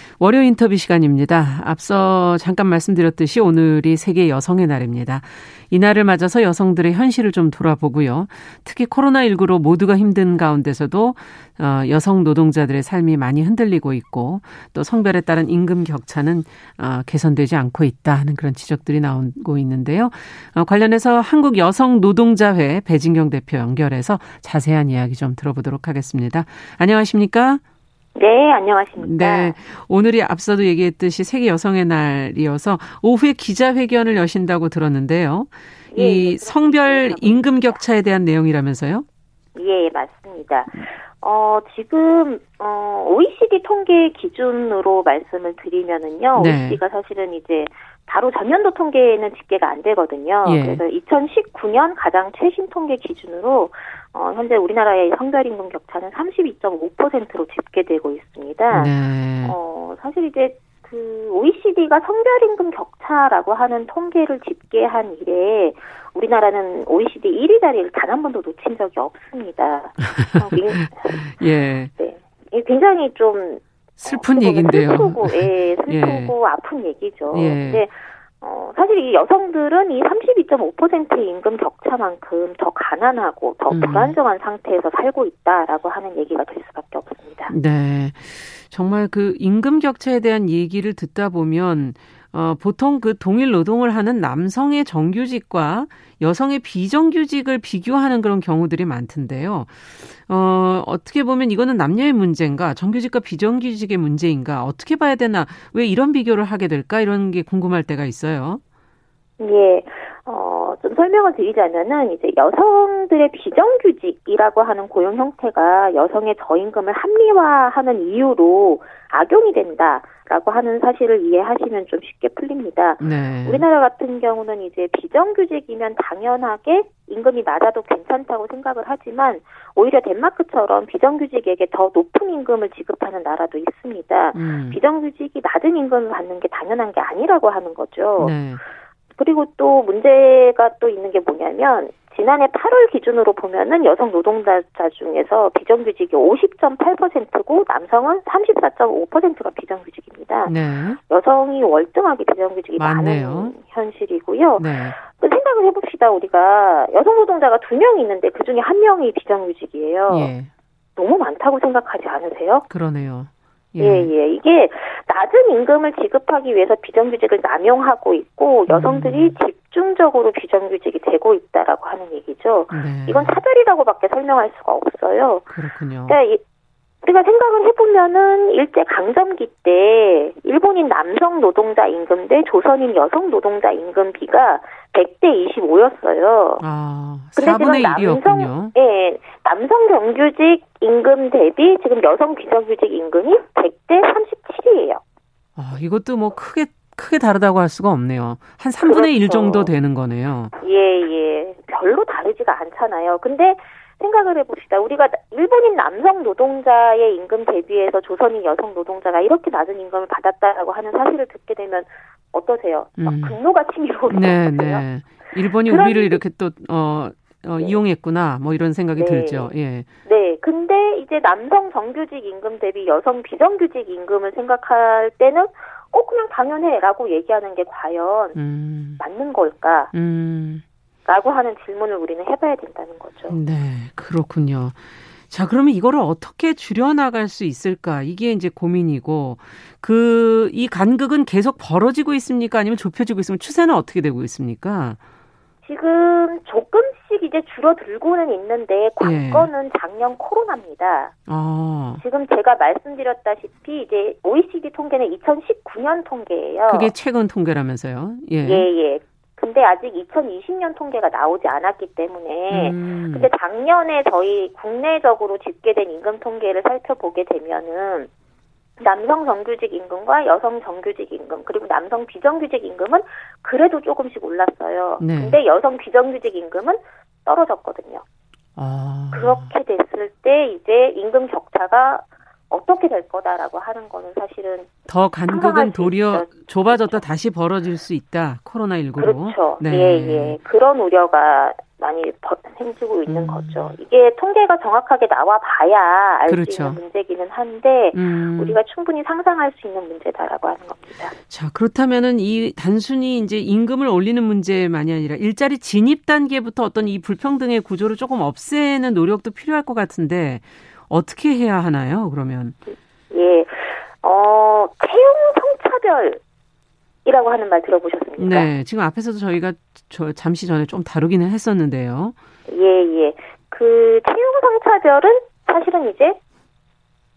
월요 인터뷰 시간입니다. 앞서 잠깐 말씀드렸듯이 오늘이 세계 여성의 날입니다. 이날을 맞아서 여성들의 현실을 좀 돌아보고요. 특히 코로나19로 모두가 힘든 가운데서도 어, 여성 노동자들의 삶이 많이 흔들리고 있고 또 성별에 따른 임금 격차는 어, 개선되지 않고 있다 하는 그런 지적들이 나오고 있는데요. 어, 관련해서 한국 여성 노동자회 배진경 대표 연결해서 자세한 이야기 좀 들어보도록 하겠습니다. 안녕하십니까? 네, 안녕하십니까. 네. 오늘이 앞서도 얘기했듯이 세계 여성의 날이어서 오후에 기자회견을 여신다고 들었는데요. 예, 이 예, 성별 임금 격차에 대한 내용이라면서요? 예, 맞습니다. 어, 지금, 어, OECD 통계 기준으로 말씀을 드리면은요, 네. OECD가 사실은 이제 바로 전년도 통계는 집계가 안 되거든요. 예. 그래서 2019년 가장 최신 통계 기준으로 어, 현재 우리나라의 성별 임금 격차는 32.5%로 집계되고 있습니다. 네. 어, 사실 이제 그 OECD가 성별 임금 격차라고 하는 통계를 집계한 이래 우리나라는 OECD 1위 자리를 단 한 번도 놓친 적이 없습니다. *laughs* 어, 예. 네. 굉장히 좀 슬픈 어, 얘기인데요. 슬프고, 예, *laughs* 슬프고 예. 아픈 얘기죠. 예. 근데 어, 사실 이 여성들은 이 32.5%의 임금 격차만큼 더 가난하고 더 음. 불안정한 상태에서 살고 있다라고 하는 얘기가 될 수밖에 없습니다. 네. 정말 그 임금 격차에 대한 얘기를 듣다 보면 어, 보통 그 동일 노동을 하는 남성의 정규직과 여성의 비정규직을 비교하는 그런 경우들이 많던데요. 어, 어떻게 보면 이거는 남녀의 문제인가, 정규직과 비정규직의 문제인가, 어떻게 봐야 되나, 왜 이런 비교를 하게 될까, 이런 게 궁금할 때가 있어요. 예. 어, 좀 설명을 드리자면은 이제 여성들의 비정규직이라고 하는 고용 형태가 여성의 저임금을 합리화하는 이유로 악용이 된다 라고 하는 사실을 이해하시면 좀 쉽게 풀립니다. 네. 우리나라 같은 경우는 이제 비정규직이면 당연하게 임금이 낮아도 괜찮다고 생각을 하지만 오히려 덴마크처럼 비정규직에게 더 높은 임금을 지급하는 나라도 있습니다. 음. 비정규직이 낮은 임금을 받는 게 당연한 게 아니라고 하는 거죠. 네. 그리고 또 문제가 또 있는 게 뭐냐면 지난해 8월 기준으로 보면은 여성 노동자 중에서 비정규직이 50.8%고 남성은 34.5%가 비정규직입니다. 네. 여성이 월등하게 비정규직이 많네요. 많은 현실이고요. 네. 그 생각을 해봅시다. 우리가 여성 노동자가 두 명이 있는데 그 중에 한 명이 비정규직이에요. 예. 너무 많다고 생각하지 않으세요? 그러네요. 예. 예, 예. 이게 낮은 임금을 지급하기 위해서 비정규직을 남용하고 있고 여성들이 음. 집중적으로 비정규직이 되고 있다라고 하는 얘기죠. 네. 이건 사별이라고밖에 설명할 수가 없어요. 그렇군요. 그러니까 우리가 생각을 해보면은 일제 강점기 때 일본인 남성 노동자 임금 대 조선인 여성 노동자 임금비가 100대 25였어요. 아, 4분의 1이었군요. 예, 남성 정규직 임금 대비 지금 여성 비정규직 임금이 100대 37이에요. 아, 이것도 뭐 크게 크게 다르다고 할 수가 없네요. 한 3분의 그렇죠. 1 정도 되는 거네요. 예, 예. 별로 다르지가 않잖아요. 근데 생각을 해봅시다. 우리가 일본인 남성 노동자의 임금 대비해서 조선인 여성 노동자가 이렇게 낮은 임금을 받았다라고 하는 사실을 듣게 되면 어떠세요? 음. 분노가 치밀어 오르는 네, 네. 일본이 우리를 이렇게 또 어, 어, 네. 이용했구나 뭐 이런 생각이 네. 들죠. 예. 네. 근데 이제 남성 정규직 임금 대비 여성 비정규직 임금을 생각할 때는 어 그냥 당연해라고 얘기하는 게 과연 음. 맞는 걸까? 음. 라고 하는 질문을 우리는 해봐야 된다는 거죠. 네, 그렇군요. 자, 그러면 이거를 어떻게 줄여나갈 수 있을까? 이게 이제 고민이고, 그, 이 간극은 계속 벌어지고 있습니까? 아니면 좁혀지고 있으면 추세는 어떻게 되고 있습니까? 지금 조금씩 이제 줄어들고는 있는데, 관건은 예. 작년 코로나입니다. 아. 지금 제가 말씀드렸다시피, 이제 OECD 통계는 2019년 통계예요. 그게 최근 통계라면서요? 예. 예, 예. 근데 아직 2020년 통계가 나오지 않았기 때문에 음. 근데 작년에 저희 국내적으로 집계된 임금 통계를 살펴보게 되면은 남성 정규직 임금과 여성 정규직 임금 그리고 남성 비정규직 임금은 그래도 조금씩 올랐어요. 네. 근데 여성 비정규직 임금은 떨어졌거든요. 아. 그렇게 됐을 때 이제 임금 격차가 어떻게 될 거다라고 하는 거는 사실은 더 간극은 도리어 좁아졌다 다시 벌어질 수 있다 코로나 19로 그렇죠. 네. 예, 예. 그런 우려가 많이 생기고 있는 음. 거죠. 이게 통계가 정확하게 나와 봐야 알수 그렇죠. 있는 문제기는 한데 음. 우리가 충분히 상상할 수 있는 문제다라고 하는 겁니다. 자 그렇다면은 이 단순히 이제 임금을 올리는 문제만이 아니라 일자리 진입 단계부터 어떤 이 불평등의 구조를 조금 없애는 노력도 필요할 것 같은데 어떻게 해야 하나요? 그러면 예, 어 채용 성차별 이라고 하는 말 들어보셨습니까? 네, 지금 앞에서도 저희가 저 잠시 전에 좀 다루기는 했었는데요. 예, 예. 그 채용 성차별은 사실은 이제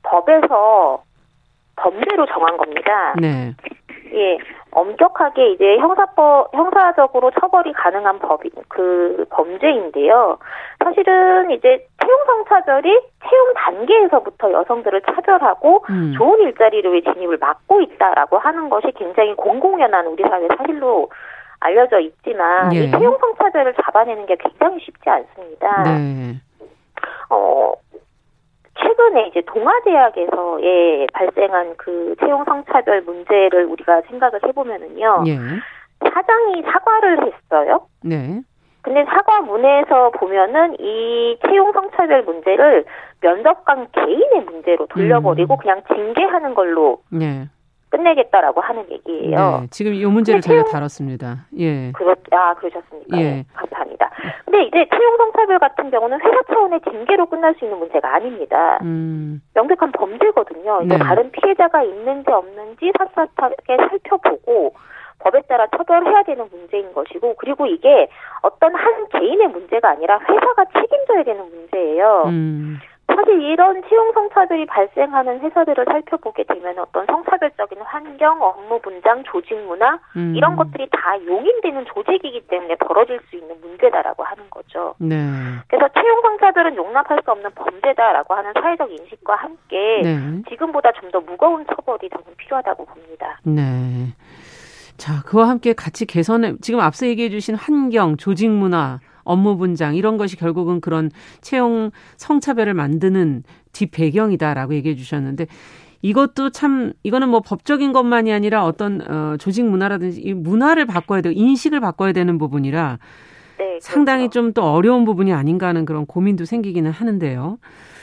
법에서 범죄로 정한 겁니다. 네. 예, 엄격하게 이제 형사법 형사적으로 처벌이 가능한 법이 그 범죄인데요. 사실은 이제 채용 성차별이 채용 단계에서부터 여성들을 차별하고 음. 좋은 일자리를 진입을 막고 있다라고 하는 것이 굉장히 공공연한 우리 사회 사실로 알려져 있지만 예. 이 채용 성차별을 잡아내는 게 굉장히 쉽지 않습니다. 네. 어 최근에 이제 동아대학에서 예, 발생한 그 채용 성차별 문제를 우리가 생각을 해보면은요. 예. 사장이 사과를 했어요. 네. 근데 사과문에서 보면은 이 채용 성차별 문제를 면접관 개인의 문제로 돌려버리고 음. 그냥 징계하는 걸로 네. 끝내겠다라고 하는 얘기예요. 네, 지금 이 문제를 저희가 다뤘습니다. 예. 그렇, 아, 그러셨습니까? 예. 네, 감사합니다. 근데 이제 채용 성차별 같은 경우는 회사 차원의 징계로 끝날 수 있는 문제가 아닙니다. 음. 명백한 범죄거든요. 네. 다른 피해자가 있는지 없는지 샅샅하게 살펴보고 법에 따라 처벌해야 되는 문제인 것이고 그리고 이게 어떤 한 개인의 문제가 아니라 회사가 책임져야 되는 문제예요. 음. 사실 이런 채용 성차별이 발생하는 회사들을 살펴보게 되면 어떤 성차별적인 환경, 업무 분장, 조직 문화 음. 이런 것들이 다 용인되는 조직이기 때문에 벌어질 수 있는 문제다라고 하는 거죠. 네. 그래서 채용 성차별은 용납할 수 없는 범죄다라고 하는 사회적 인식과 함께 네. 지금보다 좀 더 무거운 처벌이 저는 필요하다고 봅니다. 네. 자, 그와 함께 같이 개선해 지금 앞서 얘기해 주신 환경, 조직 문화 업무 분장 이런 것이 결국은 그런 채용 성차별을 만드는 뒷 배경이다라고 얘기해 주셨는데 이것도 참 이거는 뭐 법적인 것만이 아니라 어떤 어 조직 문화라든지 이 문화를 바꿔야 되고 인식을 바꿔야 되는 부분이라 네, 그렇죠. 상당히 좀또 어려운 부분이 아닌가 하는 그런 고민도 생기기는 하는데요.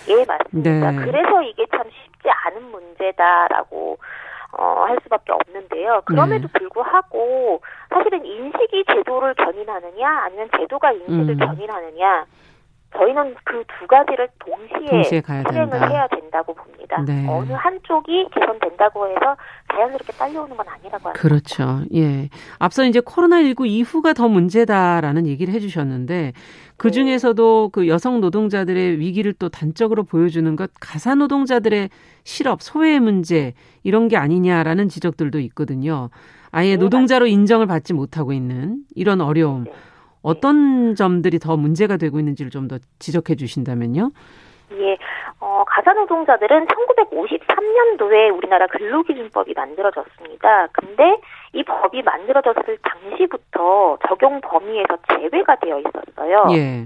예, 맞습니다. 네. 그래서 이게 참 쉽지 않은 문제다라고 어, 할 수밖에 없는데요. 그럼에도 네. 불구하고 사실은 인식이 제도를 견인하느냐 아니면 제도가 인식을 음. 견인하느냐 저희는 그 두 가지를 동시에, 동시에 실행을 된다. 해야 된다고 봅니다. 네. 어느 한쪽이 개선된다고 해서 자연스럽게 딸려오는 건 아니라고 합니다. 그렇죠. 예. 앞서 이제 코로나19 이후가 더 문제다라는 얘기를 해주셨는데 그 네. 중에서도 그 여성 노동자들의 위기를 또 단적으로 보여주는 것 가사 노동자들의 실업, 소외 문제 이런 게 아니냐라는 지적들도 있거든요. 아예 네, 노동자로 인정을 받지 못하고 있는 이런 어려움. 네. 어떤 점들이 더 문제가 되고 있는지를 좀 더 지적해 주신다면요. 예, 어, 가사 노동자들은 1953년도에 우리나라 근로기준법이 만들어졌습니다. 근데 이 법이 만들어졌을 당시부터 적용 범위에서 제외가 되어 있었어요. 예.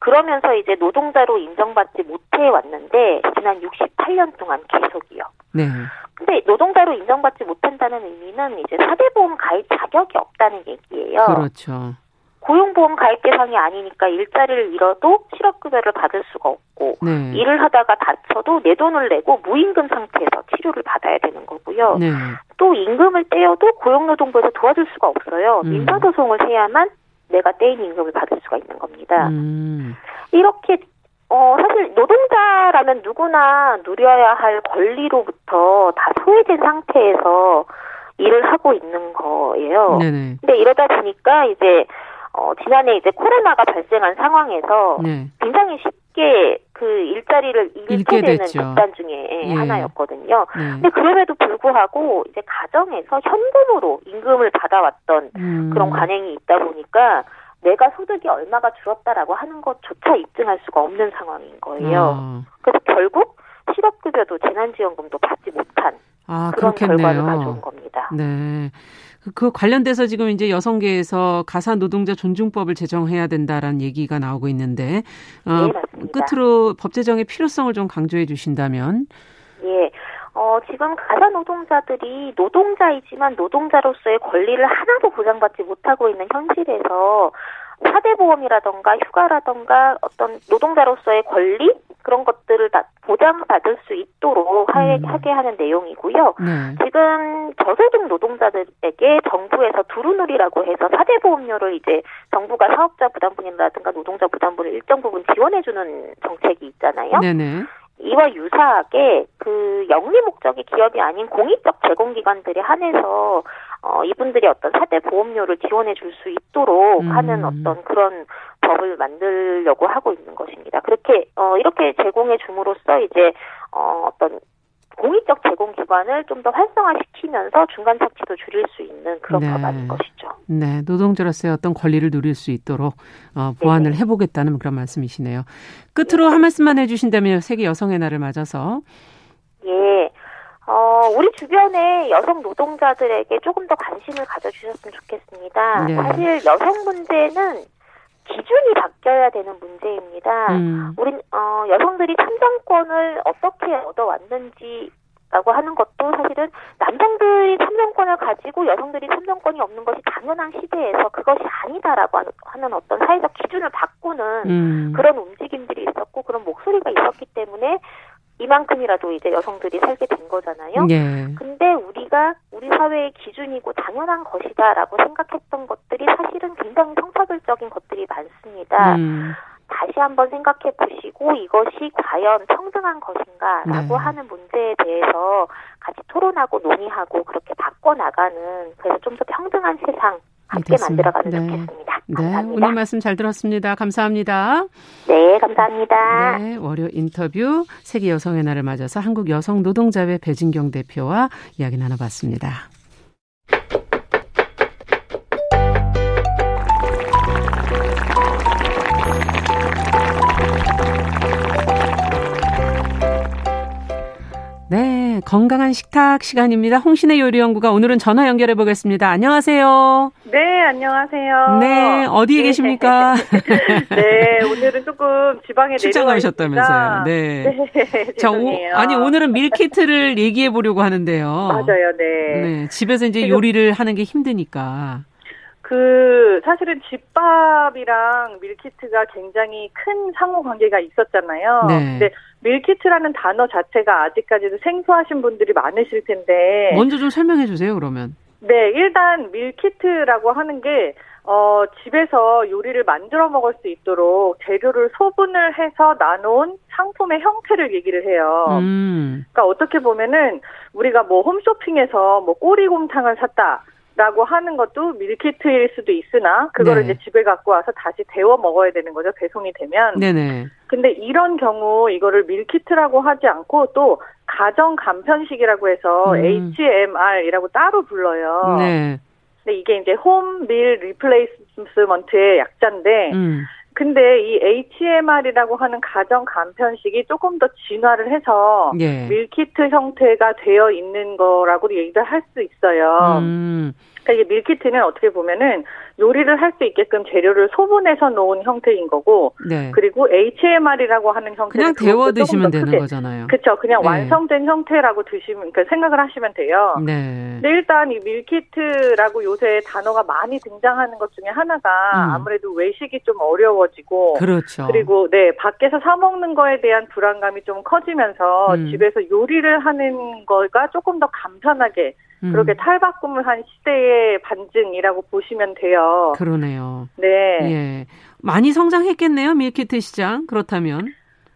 그러면서 이제 노동자로 인정받지 못해 왔는데 지난 68년 동안 계속이요. 네. 근데 노동자로 인정받지 못한다는 의미는 이제 사대보험 가입 자격이 없다는 얘기예요. 그렇죠. 고용보험 가입 대상이 아니니까 일자리를 잃어도 실업급여를 받을 수가 없고 네. 일을 하다가 다쳐도 내 돈을 내고 무임금 상태에서 치료를 받아야 되는 거고요. 네. 또 임금을 떼어도 고용노동부에서 도와줄 수가 없어요. 음. 민사소송을 해야만 내가 떼인 임금을 받을 수가 있는 겁니다. 음. 이렇게 어, 사실 노동자라면 누구나 누려야 할 권리로부터 다 소외된 상태에서 일을 하고 있는 거예요. 네네. 근데 이러다 보니까 이제 어, 지난해 이제 코로나가 발생한 상황에서 네. 굉장히 쉽게 그 일자리를 잃게 되는 집단 중에 예. 하나였거든요. 네. 근데 그럼에도 불구하고 이제 가정에서 현금으로 임금을 받아왔던 음. 그런 관행이 있다 보니까 내가 소득이 얼마가 줄었다라고 하는 것조차 입증할 수가 없는 상황인 거예요. 아. 그래서 결국 실업급여도 재난지원금도 받지 못한 아, 그런 그렇겠네요. 결과를 가져온 겁니다. 네. 그 관련돼서 지금 이제 여성계에서 가사 노동자 존중법을 제정해야 된다라는 얘기가 나오고 있는데 어, 네, 끝으로 법 제정의 필요성을 좀 강조해 주신다면 예. 어, 지금 가사 노동자들이 노동자이지만 노동자로서의 권리를 하나도 보장받지 못하고 있는 현실에서 사대 보험이라던가 휴가라던가 어떤 노동자로서의 권리 그런 것들을 다 보장받을 수 있도록 음. 하게 하는 내용이고요. 네. 지금 저소득 노동자들에게 정부에서 두루누리라고 해서 사대보험료를 이제 정부가 사업자 부담분이라든가 노동자 부담분을 일정 부분 지원해주는 정책이 있잖아요. 네네. 이와 유사하게 그 영리 목적의 기업이 아닌 공익적 제공기관들에 한해서 어 이분들이 어떤 사대 보험료를 지원해 줄 수 있도록 음. 하는 어떤 그런 법을 만들려고 하고 있는 것입니다. 그렇게 어 이렇게 제공해 줌으로써 이제 어 어떤 공익적 제공 기관을 좀 더 활성화시키면서 중간 착취도 줄일 수 있는 그런 네. 법안인 것이죠. 네, 노동자로서의 어떤 권리를 누릴 수 있도록 어, 보완을 네네. 해보겠다는 그런 말씀이시네요. 끝으로 네. 한 말씀만 해주신다면 세계 여성의 날을 맞아서 예. 어, 우리 주변의 여성 노동자들에게 조금 더 관심을 가져주셨으면 좋겠습니다. 네. 사실 여성 문제는 기준이 바뀌어야 되는 문제입니다. 음. 우리 어, 여성들이 참정권을 어떻게 얻어왔는지 라고 하는 것도 사실은 남성들이 참정권을 가지고 여성들이 참정권이 없는 것이 당연한 시대에서 그것이 아니다라고 하는 어떤 사회적 기준을 바꾸는 음. 그런 움직임들이 있었고 그런 목소리가 있었기 때문에 이만큼이라도 이제 여성들이 살게 된 거잖아요. 예. 근데 우리가 우리 사회의 기준이고 당연한 것이다라고 생각했던 것들이 사실은 굉장히 성차별적인 것들이 많습니다. 음. 다시 한번 생각해 보시고 이것이 과연 평등한 것인가라고 네. 하는 문제에 대해서 같이 토론하고 논의하고 그렇게 바꿔 나가는 그래서 좀 더 평등한 세상 함께 만들어가면 네. 좋겠습니다. 네, 감사합니다. 오늘 말씀 잘 들었습니다. 감사합니다. 네, 감사합니다. 네, 월요 인터뷰 세계 여성의 날을 맞아서 한국 여성 노동자회 배진경 대표와 이야기 나눠봤습니다. 네, 건강한 식탁 시간입니다. 홍신의 요리 연구가 오늘은 전화 연결해 보겠습니다. 안녕하세요. 네, 안녕하세요. 네, 어디에 네. 계십니까? *laughs* 네, 오늘은 조금 지방에 출장 가셨다면서요. 네. 네 자, 오, *laughs* 아니 오늘은 밀키트를 얘기해 보려고 하는데요. 맞아요, 네. 네, 집에서 이제 요리를 하는 게 힘드니까. 그 사실은 집밥이랑 밀키트가 굉장히 큰 상호 관계가 있었잖아요. 네. 근데 밀키트라는 단어 자체가 아직까지도 생소하신 분들이 많으실 텐데 먼저 좀 설명해 주세요, 그러면. 네, 일단 밀키트라고 하는 게 어, 집에서 요리를 만들어 먹을 수 있도록 재료를 소분을 해서 나눈 상품의 형태를 얘기를 해요. 음. 그러니까 어떻게 보면은 우리가 뭐 홈쇼핑에서 뭐 꼬리곰탕을 샀다. 라고 하는 것도 밀키트일 수도 있으나 그거를 네. 이제 집에 갖고 와서 다시 데워 먹어야 되는 거죠 배송이 되면. 네네. 근데 이런 경우 이거를 밀키트라고 하지 않고 또 가정 간편식이라고 해서 음. HMR이라고 따로 불러요. 네. 근데 이게 이제 home meal replacement의 약자인데 음. 근데 이 HMR이라고 하는 가정 간편식이 조금 더 진화를 해서 예. 밀키트 형태가 되어 있는 거라고도 얘기를 할 수 있어요. 음. 이게 밀키트는 어떻게 보면은 요리를 할 수 있게끔 재료를 소분해서 놓은 형태인 거고, 네. 그리고 HMR이라고 하는 형태는 그냥 데워 드시면 되는 거잖아요. 그렇죠. 그냥 네. 완성된 형태라고 드시면 그러니까 생각을 하시면 돼요. 네. 근데 일단 이 밀키트라고 요새 단어가 많이 등장하는 것 중에 하나가 음. 아무래도 외식이 좀 어려워지고, 그렇죠. 그리고 네 밖에서 사 먹는 거에 대한 불안감이 좀 커지면서 음. 집에서 요리를 하는 거가 조금 더 간편하게 음. 그렇게 탈바꿈을 한 시대의 반증이라고 보시면 돼요. 그러네요. 네. 예. 많이 성장했겠네요, 밀키트 시장. 그렇다면.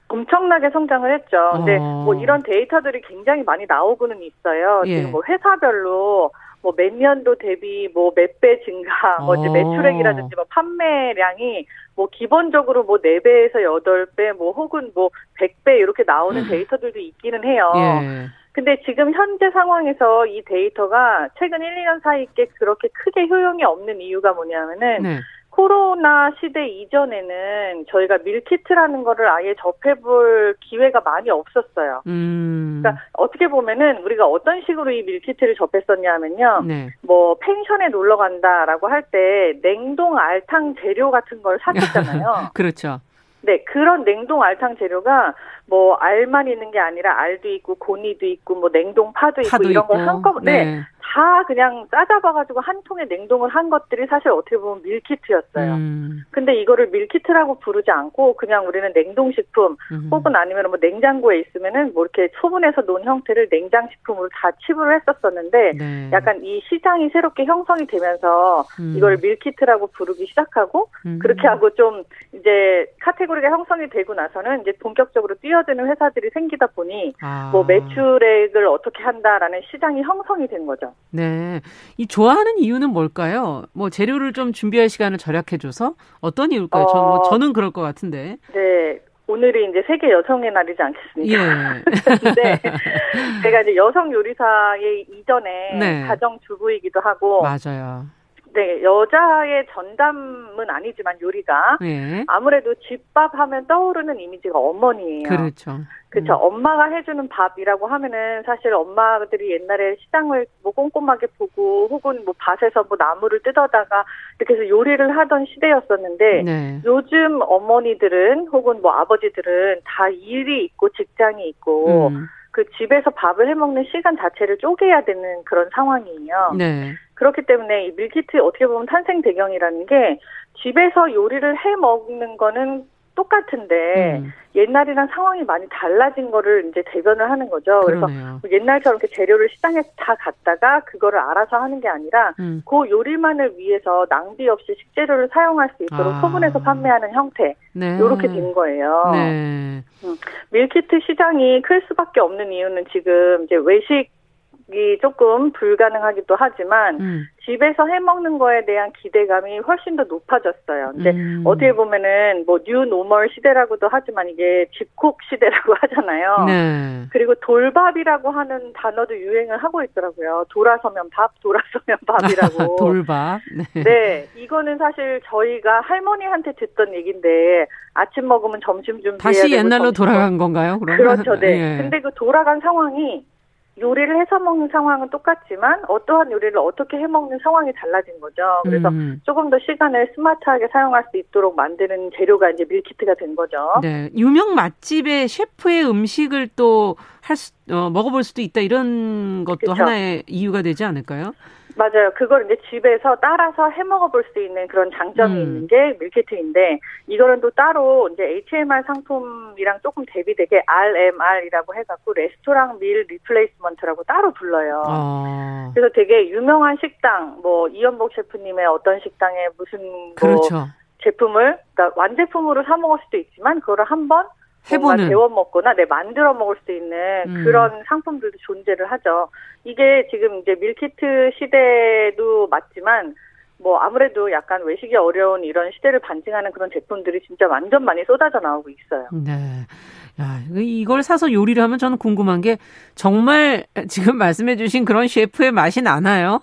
엄청나게 성장을 했죠. 근데 어. 뭐 이런 데이터들이 굉장히 많이 나오고는 있어요. 예. 지금 뭐 회사별로 뭐 몇 년도 대비 뭐 몇 배 증가, 뭐 이제 어. 매출액이라든지 뭐 판매량이 뭐 기본적으로 뭐 4배에서 8배, 뭐 혹은 뭐 100배 이렇게 나오는 음. 데이터들도 있기는 해요. 예. 근데 지금 현재 상황에서 이 데이터가 최근 1, 2년 사이에 그렇게 크게 효용이 없는 이유가 뭐냐면은 네. 코로나 시대 이전에는 저희가 밀키트라는 거를 아예 접해볼 기회가 많이 없었어요. 음. 그러니까 어떻게 보면은 우리가 어떤 식으로 이 밀키트를 접했었냐면요. 네. 뭐 펜션에 놀러 간다라고 할 때 냉동 알탕 재료 같은 걸 *laughs* 사줬잖아요. 그렇죠. 네, 그런 냉동 알탕 재료가 뭐 알만 있는 게 아니라 알도 있고 고니도 있고 뭐 냉동 파도 있고 파도 이런. 걸 한꺼번에 네. 다 그냥 짜잡아가지고 한 통에 냉동을 한 것들이 사실 어떻게 보면 밀키트였어요. 음. 근데 이거를 밀키트라고 부르지 않고 그냥 우리는 냉동식품 음. 혹은 아니면 뭐 냉장고에 있으면은 뭐 이렇게 소분해서 놓은 형태를 냉장식품으로 다 치부를 했었었는데 네. 약간 이 시장이 새롭게 형성이 되면서 음. 이걸 밀키트라고 부르기 시작하고 음. 그렇게 하고 좀 이제 카테고리가 형성이 되고 나서는 이제 본격적으로 뛰어드는 회사들이 생기다 보니 아. 뭐 매출액을 어떻게 한다라는 시장이 형성이 된 거죠. 네. 이 좋아하는 이유는 뭘까요? 뭐 재료를 좀 준비할 시간을 절약해줘서 어떤 이유일까요? 어, 저, 뭐 저는 그럴 것 같은데. 네. 오늘이 이제 세계 여성의 날이지 않겠습니까? 예. 근데 *laughs* *laughs* 제가 이제 여성 요리사의 이전에 네. 가정 주부이기도 하고 맞아요. 네, 여자의 전담은 아니지만 요리가 네. 아무래도 집밥 하면 떠오르는 이미지가 어머니예요. 그렇죠. 그렇죠. 음. 엄마가 해주는 밥이라고 하면은 사실 엄마들이 옛날에 시장을 뭐 꼼꼼하게 보고 혹은 뭐 밭에서 뭐 나무를 뜯어다가 이렇게 해서 요리를 하던 시대였었는데 네. 요즘 어머니들은 혹은 뭐 아버지들은 다 일이 있고 직장이 있고 음. 그 집에서 밥을 해 먹는 시간 자체를 쪼개야 되는 그런 상황이에요. 네. 그렇기 때문에 이 밀키트 어떻게 보면 탄생 배경이라는 게 집에서 요리를 해 먹는 거는 똑같은데 음. 옛날이랑 상황이 많이 달라진 거를 이제 대변을 하는 거죠. 그러네요. 그래서 옛날처럼 이렇게 재료를 시장에 다 갖다가 그거를 알아서 하는 게 아니라 음. 그 요리만을 위해서 낭비 없이 식재료를 사용할 수 있도록 아. 소분해서 판매하는 형태 네. 이렇게 된 거예요. 네. 음. 밀키트 시장이 클 수밖에 없는 이유는 지금 이제 외식 이 조금 불가능하기도 하지만 음. 집에서 해 먹는 거에 대한 기대감이 훨씬 더 높아졌어요. 근데 음. 어떻게 보면은 뭐 new normal 시대라고도 하지만 이게 집콕 시대라고 *laughs* 하잖아요. 네. 그리고 돌밥이라고 하는 단어도 유행을 하고 있더라고요. 돌아서면 밥, 돌아서면 *laughs* 밥이라고. 돌밥. 네. 네. 이거는 사실 저희가 할머니한테 듣던 얘기인데 아침 먹으면 점심 준비해야 다시 옛날로 돌아간 건가요? 그러면? 그렇죠. 네. 네. 근데 그 돌아간 상황이 요리를 해서 먹는 상황은 똑같지만 어떠한 요리를 어떻게 해 먹는 상황이 달라진 거죠. 그래서 음. 조금 더 시간을 스마트하게 사용할 수 있도록 만드는 재료가 이제 밀키트가 된 거죠. 네, 유명 맛집의 셰프의 음식을 또할 수, 어, 먹어볼 수도 있다 이런 것도 그쵸? 하나의 이유가 되지 않을까요? 맞아요. 그걸 이제 집에서 따라서 해 먹어볼 수 있는 그런 장점이 음. 있는 게 밀키트인데 이거는 또 따로 이제 HMR 상품이랑 조금 대비되게 RMR이라고 해갖고 restaurant meal replacement라고 따로 불러요. 어. 그래서 되게 유명한 식당, 뭐 이연복 셰프님의 어떤 식당에 무슨 뭐 그렇죠. 제품을 그러니까 완제품으로 사 먹을 수도 있지만 그거를 한번 해보는 데워 먹거나 내 만들어 먹을 수 있는 음. 그런 상품들도 존재를 하죠. 이게 지금 이제 밀키트 시대도 맞지만 뭐 아무래도 약간 외식이 어려운 이런 시대를 반증하는 그런 제품들이 진짜 완전 많이 쏟아져 나오고 있어요. 네. 야, 이걸 사서 요리를 하면 저는 궁금한 게 정말 지금 말씀해 주신 그런 셰프의 맛이 나나요?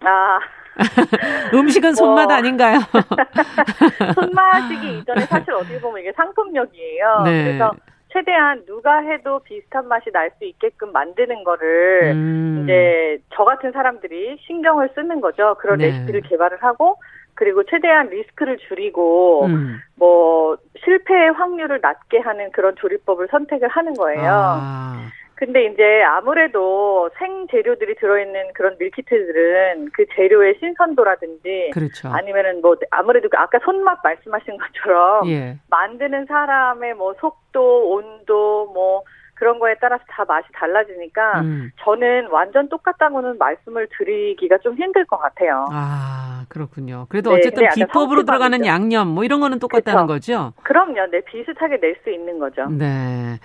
아. *laughs* 음식은 손맛 뭐, 아닌가요? *laughs* 손맛이기 *laughs* 이전에 사실 어떻게 보면 이게 상품력이에요. 네. 그래서 최대한 누가 해도 비슷한 맛이 날 수 있게끔 만드는 거를 음. 이제 저 같은 사람들이 신경을 쓰는 거죠. 그런 네. 레시피를 개발을 하고 그리고 최대한 리스크를 줄이고 음. 뭐 실패 확률을 낮게 하는 그런 조리법을 선택을 하는 거예요. 아. 근데 이제 아무래도 생 재료들이 들어있는 그런 밀키트들은 그 재료의 신선도라든지 그렇죠. 아니면은 뭐 아무래도 그 아까 손맛 말씀하신 것처럼 예. 만드는 사람의 뭐 속도, 온도 뭐 그런 거에 따라서 다 맛이 달라지니까 음. 저는 완전 똑같다고는 말씀을 드리기가 좀 힘들 것 같아요. 아 그렇군요. 그래도 네, 어쨌든 비법으로 들어가는 양념 뭐 이런 거는 똑같다는 그렇죠. 거죠? 그럼요. 네 비슷하게 낼 수 있는 거죠. 네.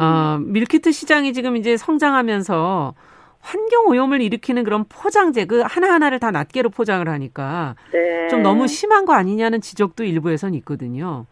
어, 밀키트 시장이 지금 이제 성장하면서 환경 오염을 일으키는 그런 포장재 그 하나하나를 다 낱개로 포장을 하니까 네. 좀 너무 심한 거 아니냐는 지적도 일부에선 있거든요.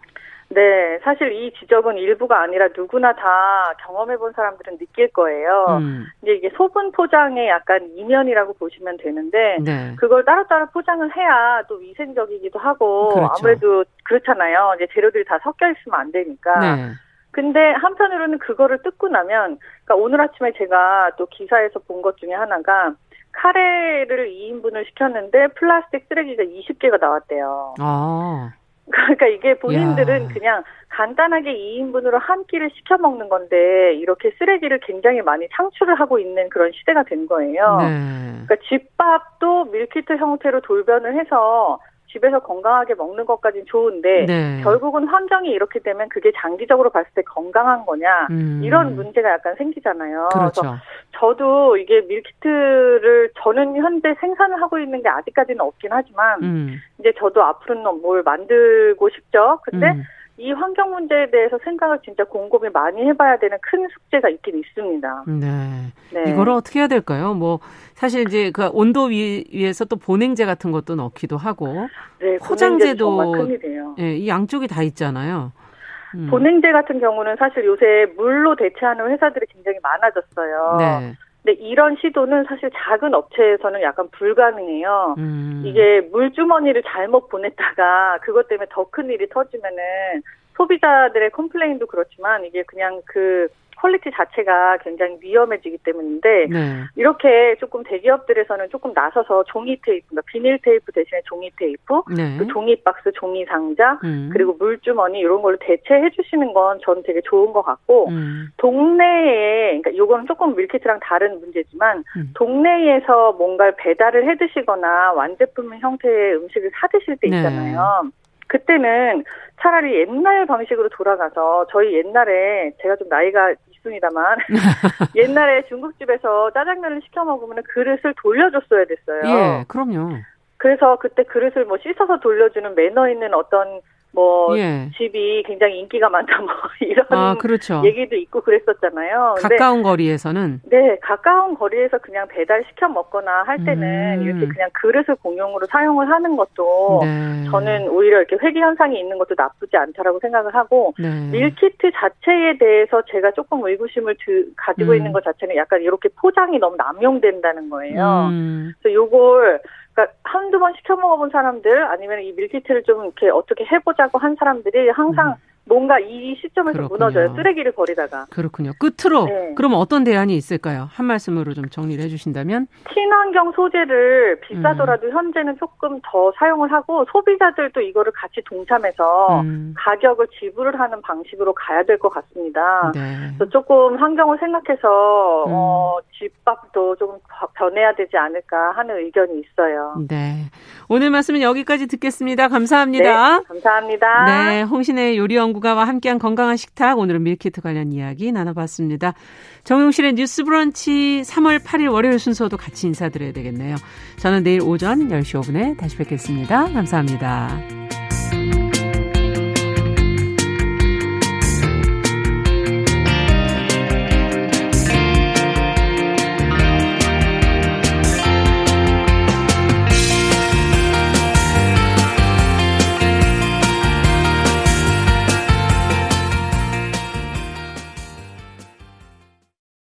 네, 사실 이 지적은 일부가 아니라 누구나 다 경험해 본 사람들은 느낄 거예요. 음. 이제 이게 소분 포장의 약간 이면이라고 보시면 되는데 네. 그걸 따로따로 포장을 해야 또 위생적이기도 하고 그렇죠. 아무래도 그렇잖아요. 이제 재료들이 다 섞여 있으면 안 되니까. 네. 근데 한편으로는 그거를 뜯고 나면, 그러니까 오늘 아침에 제가 또 기사에서 본 것 중에 하나가 카레를 2인분을 시켰는데 플라스틱 쓰레기가 20개가 나왔대요. 아. *laughs* 그러니까 이게 본인들은 야. 그냥 간단하게 2인분으로 한 끼를 시켜 먹는 건데 이렇게 쓰레기를 굉장히 많이 창출을 하고 있는 그런 시대가 된 거예요. 네. 그러니까 집밥도 밀키트 형태로 돌변을 해서 집에서 건강하게 먹는 것까지는 좋은데 네. 결국은 환경이 이렇게 되면 그게 장기적으로 봤을 때 건강한 거냐 음. 이런 문제가 약간 생기잖아요. 그렇죠. 그래서 저도 이게 밀키트를 저는 현재 생산을 하고 있는 게 아직까지는 없긴 하지만 음. 이제 저도 앞으로는 뭘 만들고 싶죠. 근데 음. 이 환경 문제에 대해서 생각을 진짜 곰곰이 많이 해봐야 되는 큰 숙제가 있긴 있습니다. 네. 네. 이거를 어떻게 해야 될까요? 뭐 사실 이제 그 온도 위, 위에서 또 보냉제 같은 것도 넣기도 하고 네, 포장재도 예, 이 양쪽이 다 있잖아요. 음. 보냉제 같은 경우는 사실 요새 물로 대체하는 회사들이 굉장히 많아졌어요. 네. 근데 이런 시도는 사실 작은 업체에서는 약간 불가능해요. 음. 이게 물주머니를 잘못 보냈다가 그것 때문에 더 큰 일이 터지면은 소비자들의 complain도 그렇지만 이게 그냥 그 quality 자체가 굉장히 위험해지기 때문인데 네. 이렇게 조금 대기업들에서는 조금 나서서 종이 테이프, 그러니까 비닐 테이프 대신에 종이 테이프, 네. 그 종이 박스, 종이 상자, 음. 그리고 물주머니 이런 걸로 대체해 주시는 건 저는 되게 좋은 것 같고 음. 동네에 그러니까 이거는 조금 밀키트랑 다른 문제지만 음. 동네에서 뭔가를 배달을 해 드시거나 완제품 형태의 음식을 사 드실 때 네. 있잖아요. 네. 그때는 차라리 옛날 방식으로 돌아가서 저희 옛날에 제가 좀 나이가 있습니다만 *laughs* 옛날에 중국집에서 짜장면을 시켜 먹으면 그릇을 돌려줬어야 됐어요. 예, 그럼요. 그래서 그때 그릇을 뭐 씻어서 돌려주는 매너 있는 어떤 뭐 예. 집이 굉장히 인기가 많다 뭐 *laughs* 이런 아, 그렇죠. 얘기도 있고 그랬었잖아요. 가까운 거리에서는 네 가까운 거리에서 그냥 배달 시켜 먹거나 할 때는 음. 이렇게 그냥 그릇을 공용으로 사용을 하는 것도 네. 저는 오히려 이렇게 회귀 현상이 있는 것도 나쁘지 않다라고 생각을 하고 네. 밀키트 자체에 대해서 제가 조금 의구심을 드, 가지고 음. 있는 것 자체는 약간 이렇게 포장이 너무 남용된다는 거예요. 음. 그래서 요걸 그러니까 한두 번 시켜 먹어본 사람들 아니면 이 밀키트를 좀 이렇게 어떻게 해보자고 한 사람들이 항상 음. 뭔가 이 시점에서 그렇군요. 무너져요. 쓰레기를 버리다가. 그렇군요. 끝으로 네. 그럼 어떤 대안이 있을까요? 한 말씀으로 좀 정리를 해주신다면. 친환경 소재를 비싸더라도 음. 현재는 조금 더 사용을 하고 소비자들도 이거를 같이 동참해서 음. 가격을 지불을 하는 방식으로 가야 될 것 같습니다. 네. 그래서 조금 환경을 생각해서 음. 어, 집밥도 조금 변해야 되지 않을까 하는 의견이 있어요. 네. 오늘 말씀은 여기까지 듣겠습니다. 감사합니다. 네, 감사합니다. 네, 홍신의 요리 연구가와 함께한 건강한 식탁 오늘은 밀키트 관련 이야기 나눠봤습니다. 정용실의 뉴스 브런치 3월 8일 월요일 순서도 같이 인사드려야 되겠네요. 저는 내일 오전 10시 5분에 다시 뵙겠습니다. 감사합니다.